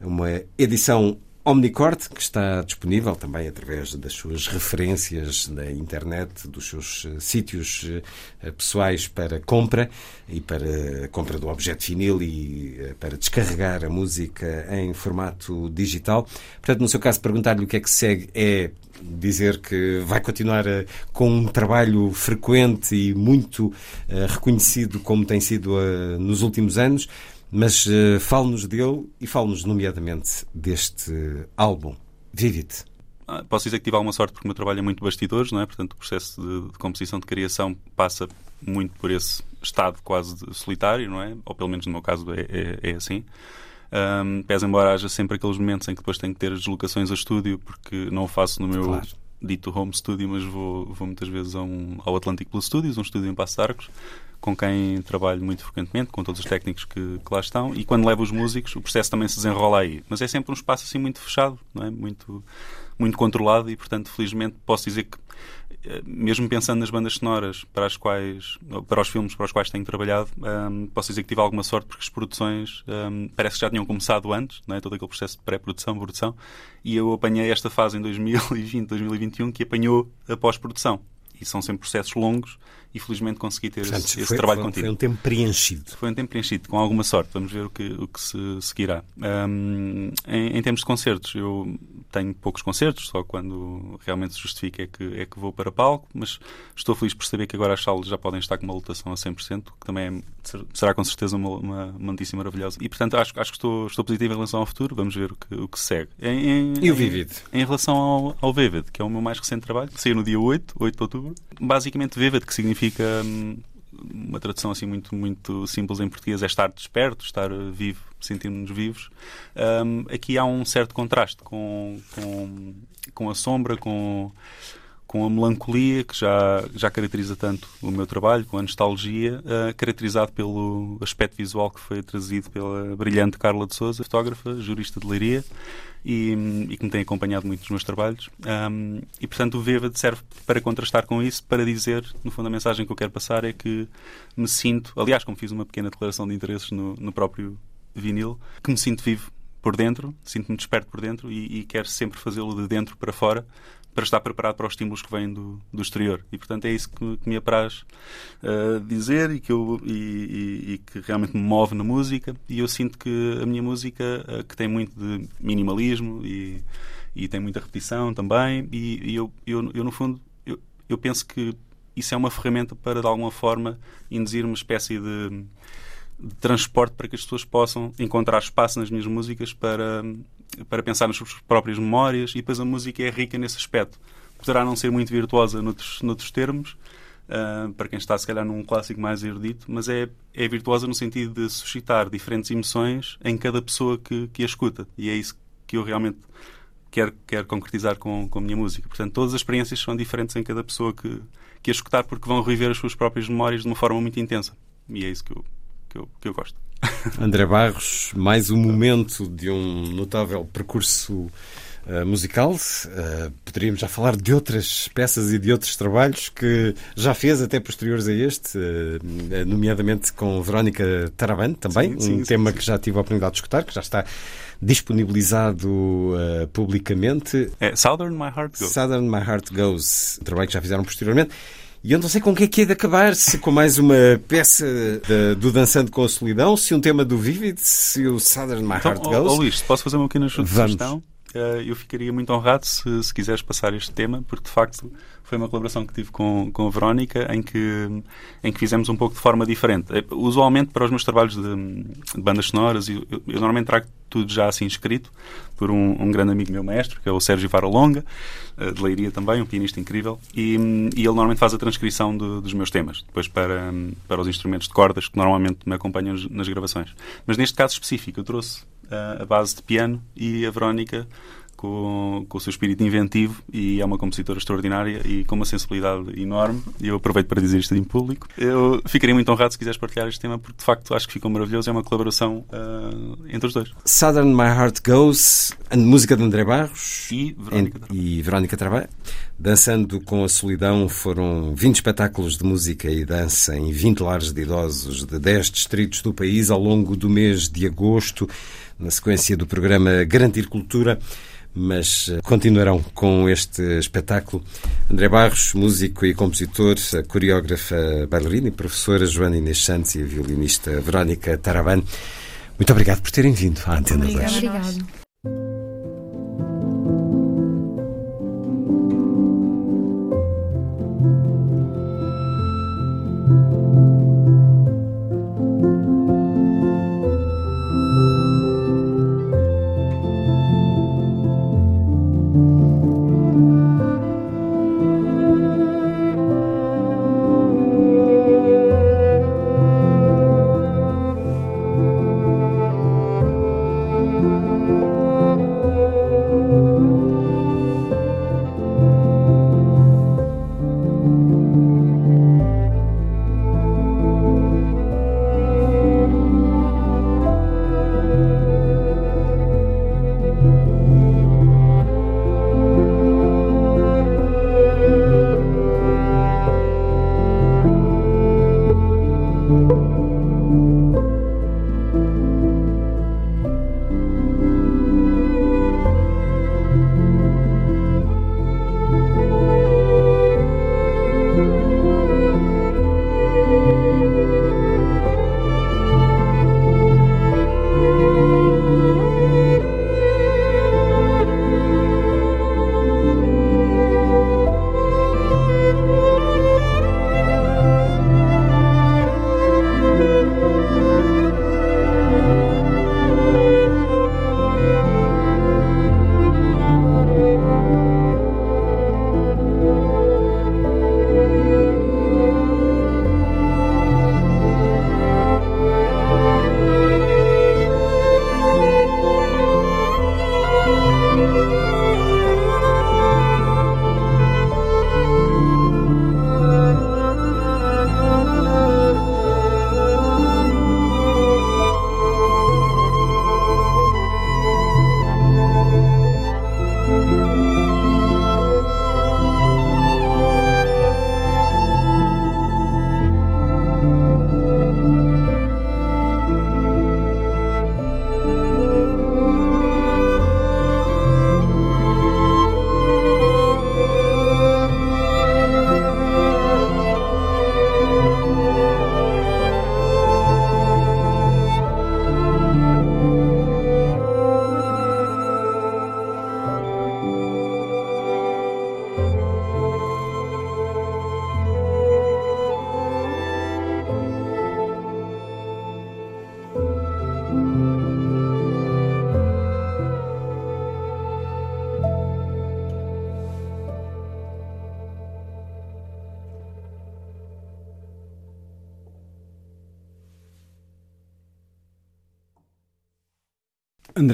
uma edição Omnicord, que está disponível também através das suas referências na internet, dos seus uh, sítios uh, pessoais para compra e para compra do objeto vinil e para descarregar a música em formato digital. Portanto, no seu caso, perguntar-lhe o que é que segue é dizer que vai continuar com um trabalho frequente e muito reconhecido como tem sido nos últimos anos. Mas uh, fale-nos dele e fale-nos, nomeadamente, deste álbum. Vivid. Ah, posso dizer que tive alguma sorte porque o meu trabalho é muito bastidores, não é? Portanto, o processo de, de composição, de criação passa muito por esse estado quase solitário, não é? Ou pelo menos no meu caso é, é, é assim. Um, pese embora haja sempre aqueles momentos em que depois tenho que ter deslocações a estúdio, porque não o faço no meu claro. dito home studio, mas vou, vou muitas vezes um, ao Atlantic Plus Studios, um estúdio em Passo de Arcos, com quem trabalho muito frequentemente, com todos os técnicos que, que, lá estão, e quando levo os músicos, o processo também se desenrola aí. Mas é sempre um espaço assim muito fechado, não é? muito, muito controlado, e portanto, felizmente, posso dizer que, eh, mesmo pensando nas bandas sonoras para as quais, para os filmes para os quais tenho trabalhado, um, posso dizer que tive alguma sorte porque as produções um, parece que já tinham começado antes, não é? todo aquele processo de pré-produção, produção, e eu apanhei esta fase em 2020, 2021 que apanhou a pós-produção. E são sempre processos longos e felizmente consegui ter Portanto, esse, esse trabalho foi, contigo. Foi um tempo preenchido. Foi um tempo preenchido, com alguma sorte. Vamos ver o que, o que se seguirá. Um, em, em, termos de concertos, eu tenho poucos concertos, só quando realmente se justifica é que, é que vou para palco, mas estou feliz por saber que agora as salas já podem estar com uma lotação a 100%, que também é, será com certeza uma, uma, uma, notícia maravilhosa. E portanto acho, acho que estou, estou positivo em relação ao futuro, vamos ver o que, o que segue. Em, em, e o Vivid? Em, em relação ao, ao Vivid, que é o meu mais recente trabalho, que saiu no dia 8, 8 de outubro. Basicamente Vivid, que significa hum, uma tradução assim muito, muito simples em português é estar desperto, estar vivo, sentirmos-nos vivos. Um, aqui há um certo contraste com, com, com a sombra, com, com a melancolia que já, já caracteriza tanto o meu trabalho, com a nostalgia, uh, caracterizado pelo aspecto visual que foi trazido pela brilhante Carla de Souza, fotógrafa, jurista de Leiria e, e, que me tem acompanhado muito nos meus trabalhos. Um, e, portanto, o Viva serve para contrastar com isso, para dizer, no fundo, a mensagem que eu quero passar é que me sinto, aliás, como fiz uma pequena declaração de interesses no, no próprio vinil, que me sinto vivo por dentro, sinto-me desperto por dentro e, e quero sempre fazê-lo de dentro para fora, para estar preparado para os estímulos que vêm do, do exterior. E, portanto, é isso que, que me apraz uh, dizer e que, eu, e, e, e, que realmente me move na música. E eu sinto que a minha música, uh, que tem muito de minimalismo e, e tem muita repetição também, e, eu, eu, eu, no fundo, eu, eu penso que isso é uma ferramenta para, de alguma forma, induzir uma espécie de de transporte para que as pessoas possam encontrar espaço nas minhas músicas para, para pensar nas suas próprias memórias e depois a música é rica nesse aspecto. Poderá não ser muito virtuosa noutros, noutros termos, uh, para quem está se calhar num clássico mais erudito, mas é, é virtuosa no sentido de suscitar diferentes emoções em cada pessoa que, que a escuta. E é isso que eu realmente quero, quero concretizar com, com a minha música. Portanto, todas as experiências são diferentes em cada pessoa que, que a escutar porque vão reviver as suas próprias memórias de uma forma muito intensa. E é isso que eu, que eu, que eu gosto. André Barros, mais um momento de um notável percurso uh, musical. Uh, poderíamos já falar de outras peças e de outros trabalhos que já fez, até posteriores a este, uh, nomeadamente com Verónica Tarabante também, sim, sim, um sim, tema que já tive a oportunidade de escutar, que já está disponibilizado publicamente. É Southern My Heart Goes. Southern My Heart Goes, um trabalho que já fizeram posteriormente. E eu não sei com o que é que é de acabar, se com mais uma peça de, do Dançando com a Solidão, se um tema do Vivid, se o Southern My então, Heart Goes. Oh, Luís, posso fazer uma pequena sugestão? Uh, eu ficaria muito honrado se, se quiseres passar este tema, porque de facto foi uma colaboração que tive com, com a Verónica em que, em que fizemos um pouco de forma diferente. Usualmente, para os meus trabalhos de, de bandas sonoras, eu, eu, eu, normalmente trago tudo já assim escrito por um, um, grande amigo meu maestro, que é o Sérgio Varalonga, de Leiria também, um pianista incrível, e, e ele normalmente faz a transcrição dos meus temas, depois para, para os instrumentos de cordas que normalmente me acompanham nas gravações. Mas neste caso específico, eu trouxe a base de piano e a Verónica com, com o seu espírito inventivo e é uma compositora extraordinária e com uma sensibilidade enorme. E eu aproveito para dizer isto em público. Eu ficaria muito honrado se quiseres partilhar este tema, porque de facto acho que ficou maravilhoso. É uma colaboração uh, entre os dois. Southern My Heart Goes, a música de André Barros e Verónica, e Verónica Trabalho. Dançando com a Solidão foram 20 espetáculos de música e dança em 20 lares de idosos de 10 distritos do país ao longo do mês de agosto, na sequência do programa Garantir Cultura mas eh, continuarão com este espetáculo. André Barros, músico e compositor, a coreógrafa bailarina e professora Joana Inês Santos e a violinista Verónica Taraban. Muito obrigado por terem vindo à Antena 2. Obrigado.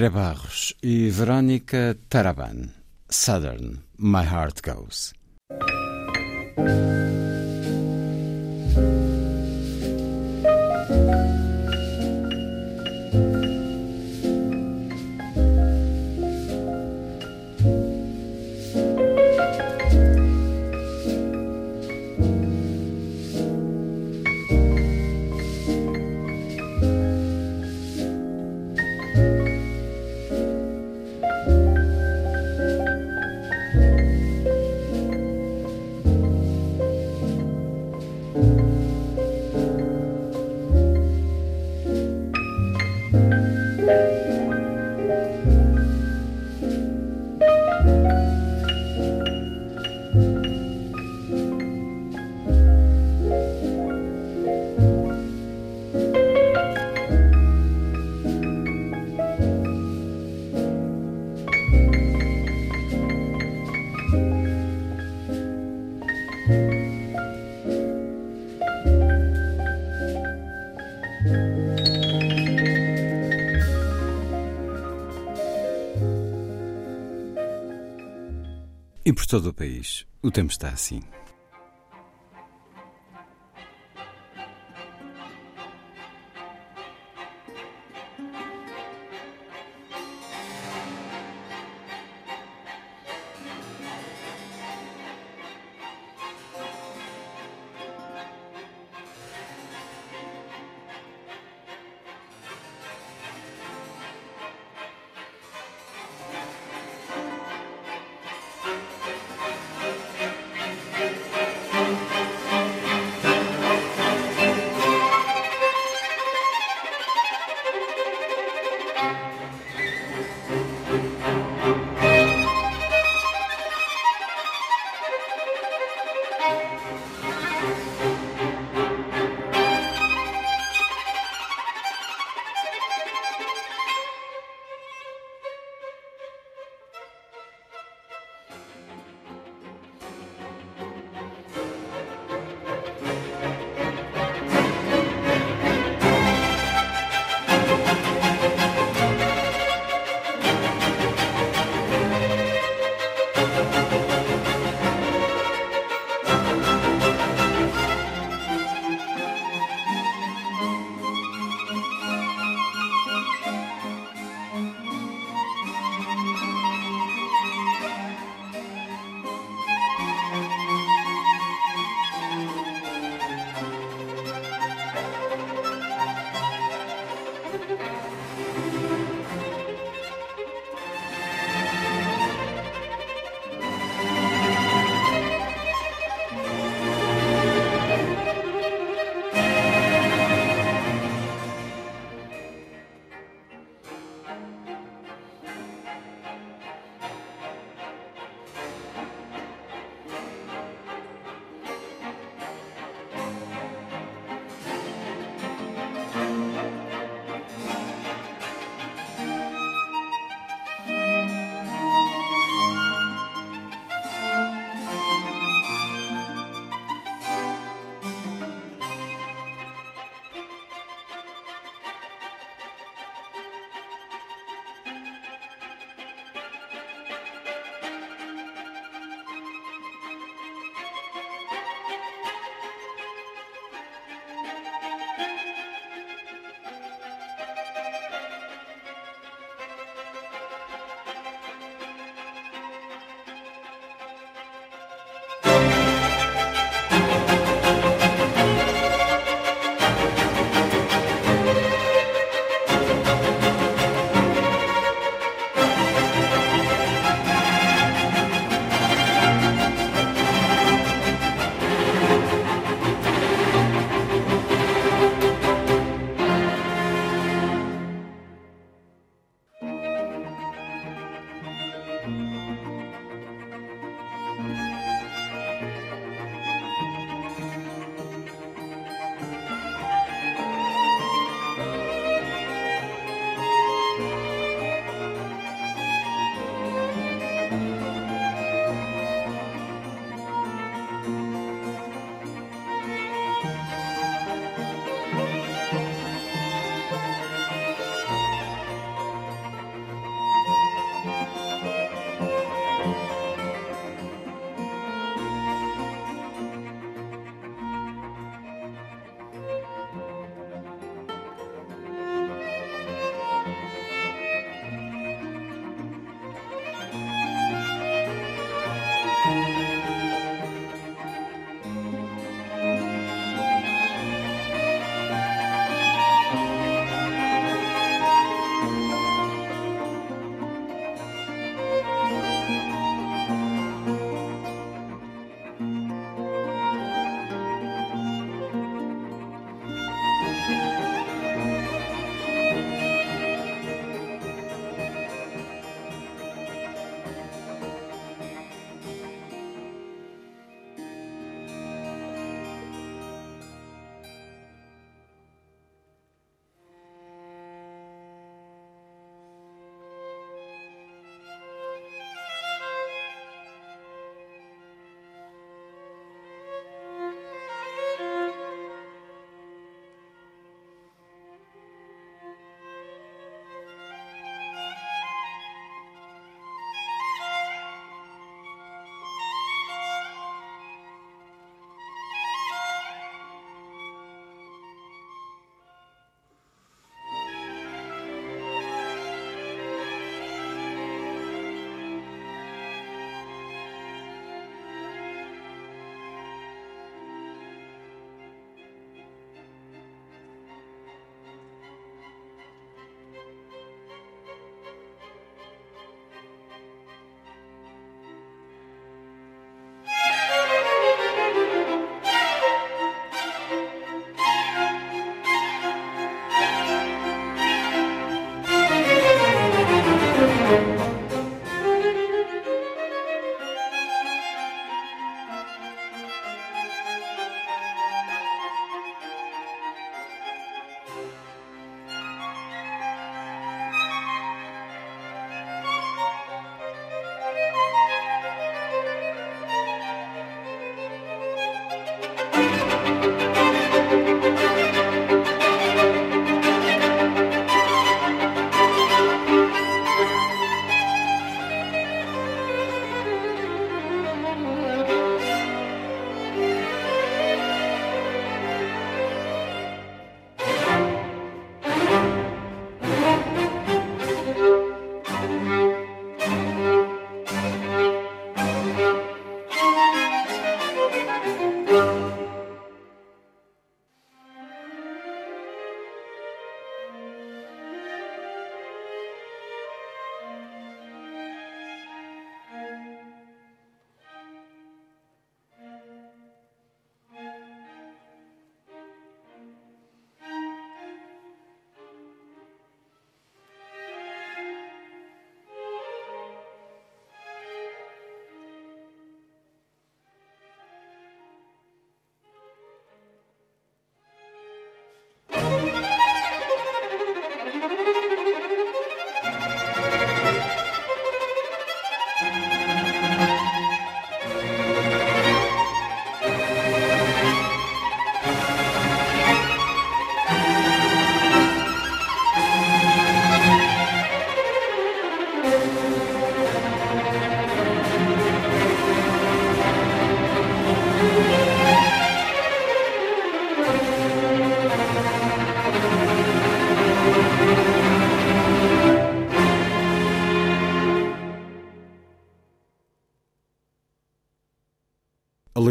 André Barros e Verónica Taraban. Southern, My Heart Goes. Por todo o país, o tempo está assim.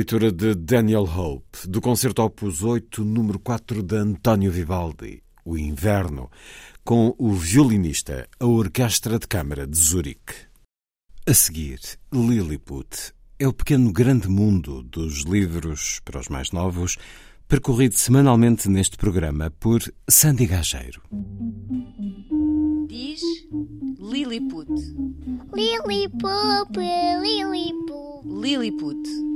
Leitura de Daniel Hope, do concerto Opus 8, número 4 de António Vivaldi, O Inverno, com o violinista, a Orquestra de Câmara de Zurique. A seguir, Lilliput é o pequeno grande mundo dos livros para os mais novos, percorrido semanalmente neste programa por Sandy Gageiro. Diz Lilliput. Lilliput, Lilliput. Lilliput.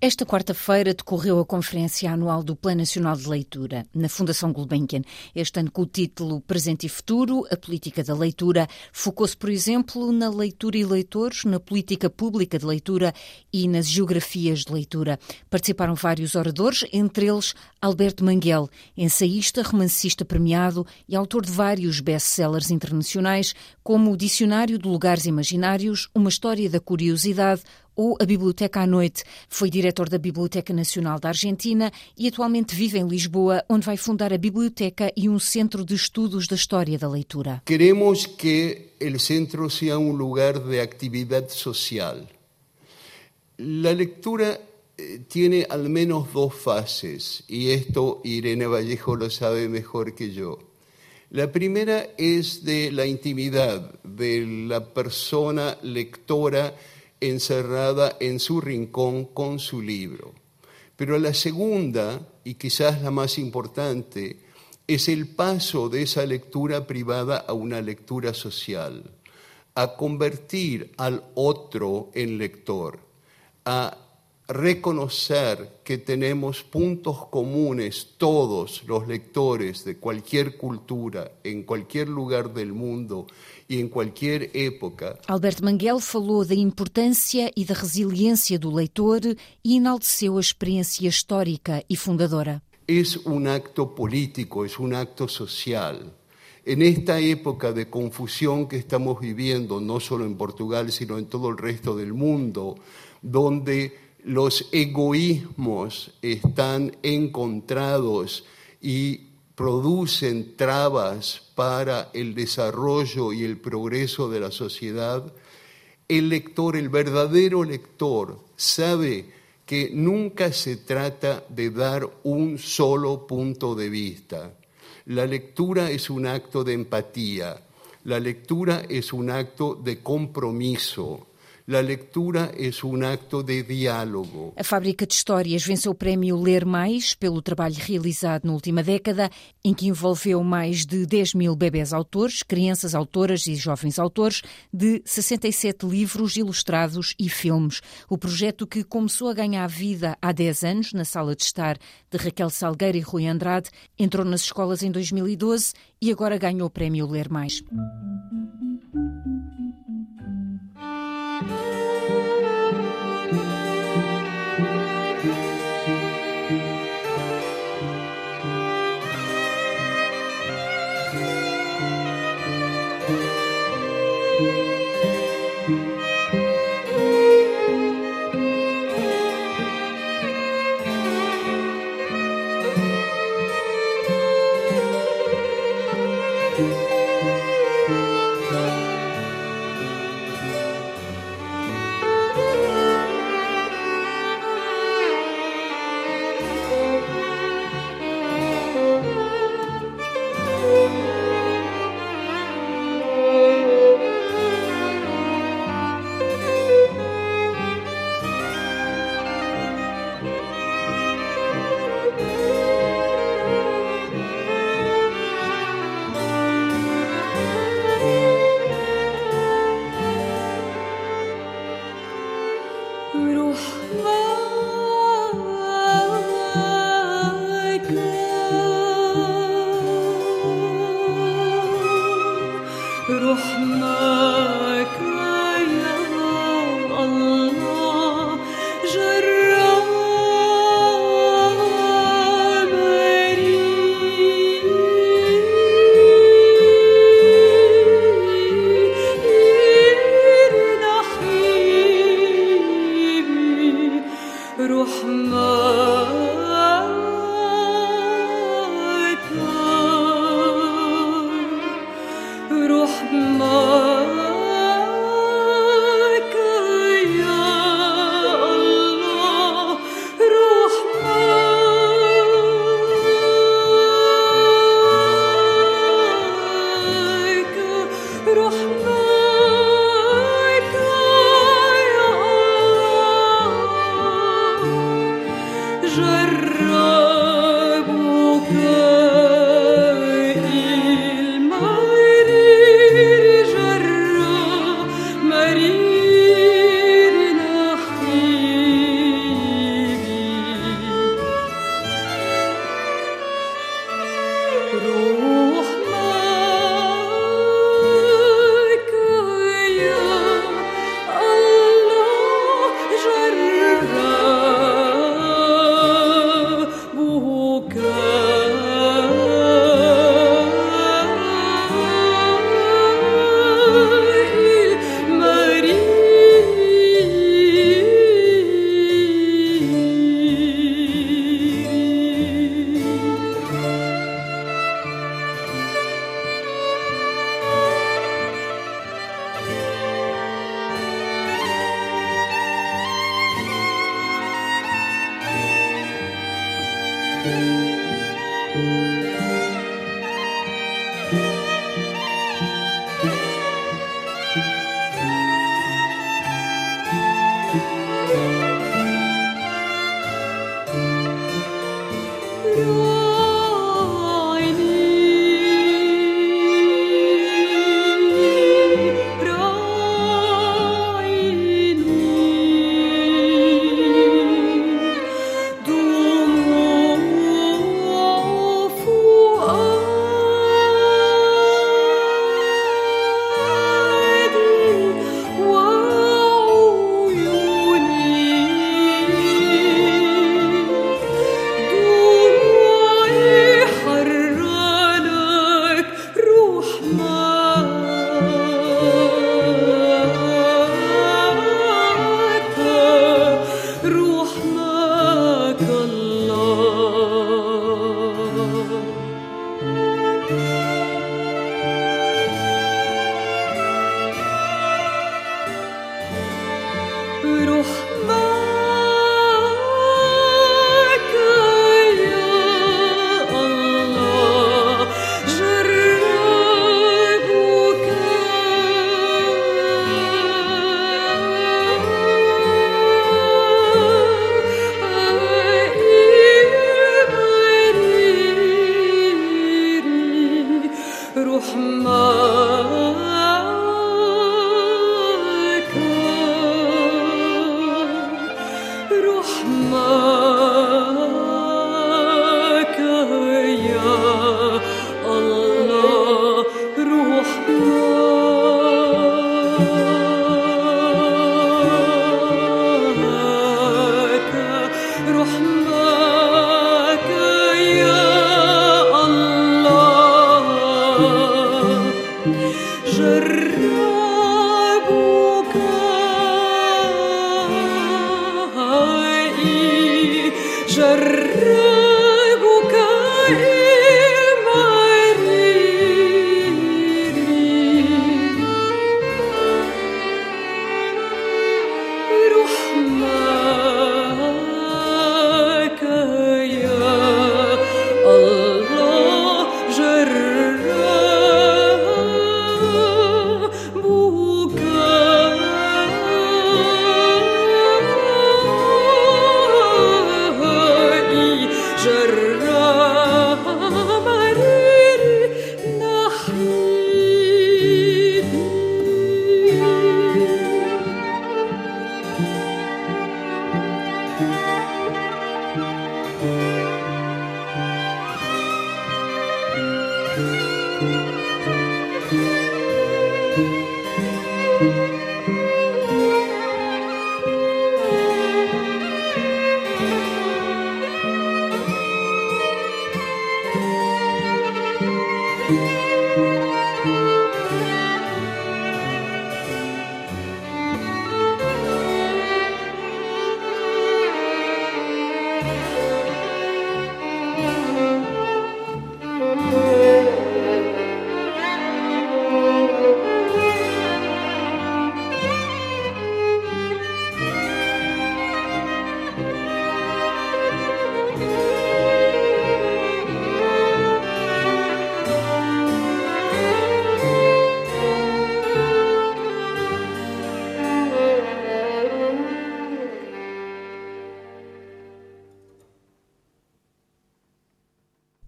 Esta quarta-feira decorreu a Conferência Anual do Plano Nacional de Leitura, na Fundação Gulbenkian. Este ano com o título Presente e Futuro, a Política da Leitura, focou-se, por exemplo, na leitura e leitores, na política pública de leitura e nas geografias de leitura. Participaram vários oradores, entre eles Alberto Manguel, ensaísta, romancista premiado e autor de vários best-sellers internacionais, como o Dicionário de Lugares Imaginários, Uma História da Curiosidade, ou a Biblioteca à Noite. Foi diretor da Biblioteca Nacional da Argentina e atualmente vive em Lisboa, onde vai fundar a biblioteca e um centro de estudos da história da leitura. Queremos que o centro seja um lugar de atividade social. A leitura eh, tiene al menos dos fases, y esto Irene Vallejo lo sabe mejor que yo. La primera es de la intimidad, de la persona lectora encerrada en su rincón con su libro. Pero la segunda, y quizás la más importante, es el paso de esa lectura privada a una lectura social, a convertir al otro en lector, a reconocer que tenemos puntos comunes todos los lectores de cualquier cultura, en cualquier lugar del mundo, e em qualquer época. Alberto Manguel falou da importância e da resiliência do leitor e enalteceu a experiência histórica e fundadora. É um acto político, é um acto social. En esta época de confusión que estamos viviendo, no solo en Portugal, sino en todo el resto del mundo, donde los egoísmos están encontrados y producen trabas para el desarrollo y el progreso de la sociedad, el lector, el verdadero lector, sabe que nunca se trata de dar un solo punto de vista. La lectura es un acto de empatía, la lectura es un acto de compromiso, A Fábrica de Histórias venceu o prémio Ler Mais pelo trabalho realizado na última década, em que envolveu mais de 10 mil bebés autores, crianças autoras e jovens autores, de 67 livros ilustrados e filmes. O projeto que começou a ganhar vida há 10 anos, na sala de estar de Raquel Salgueira e Rui Andrade, entrou nas escolas em 2012 e agora ganhou o prémio Ler Mais.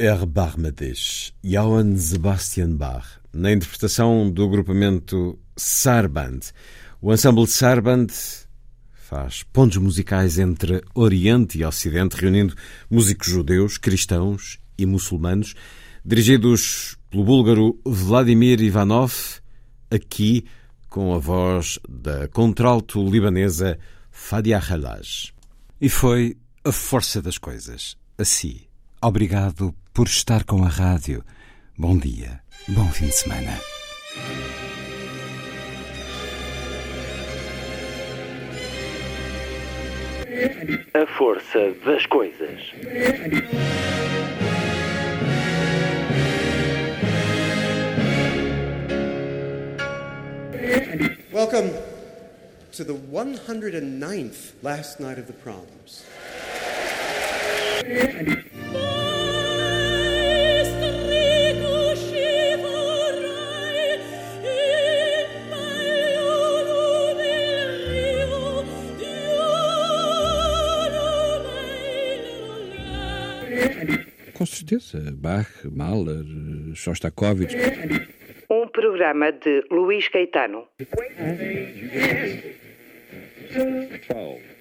R. Johann Sebastian Bach, na interpretação do agrupamento Sarband. O ensemble Sarband faz pontos musicais entre Oriente e Ocidente, reunindo músicos judeus, cristãos e muçulmanos, dirigidos pelo búlgaro Vladimir Ivanov, aqui com a voz da contralto libanesa Fadia Halaj. E foi a força das coisas. Assim, obrigado por estar com a rádio. Bom dia, bom fim de semana. A força das coisas. Welcome to the 109th last night of the proms. Certeza, Bach, Mahler, Shostakovich. Um programa de Luís Caetano. Twelve.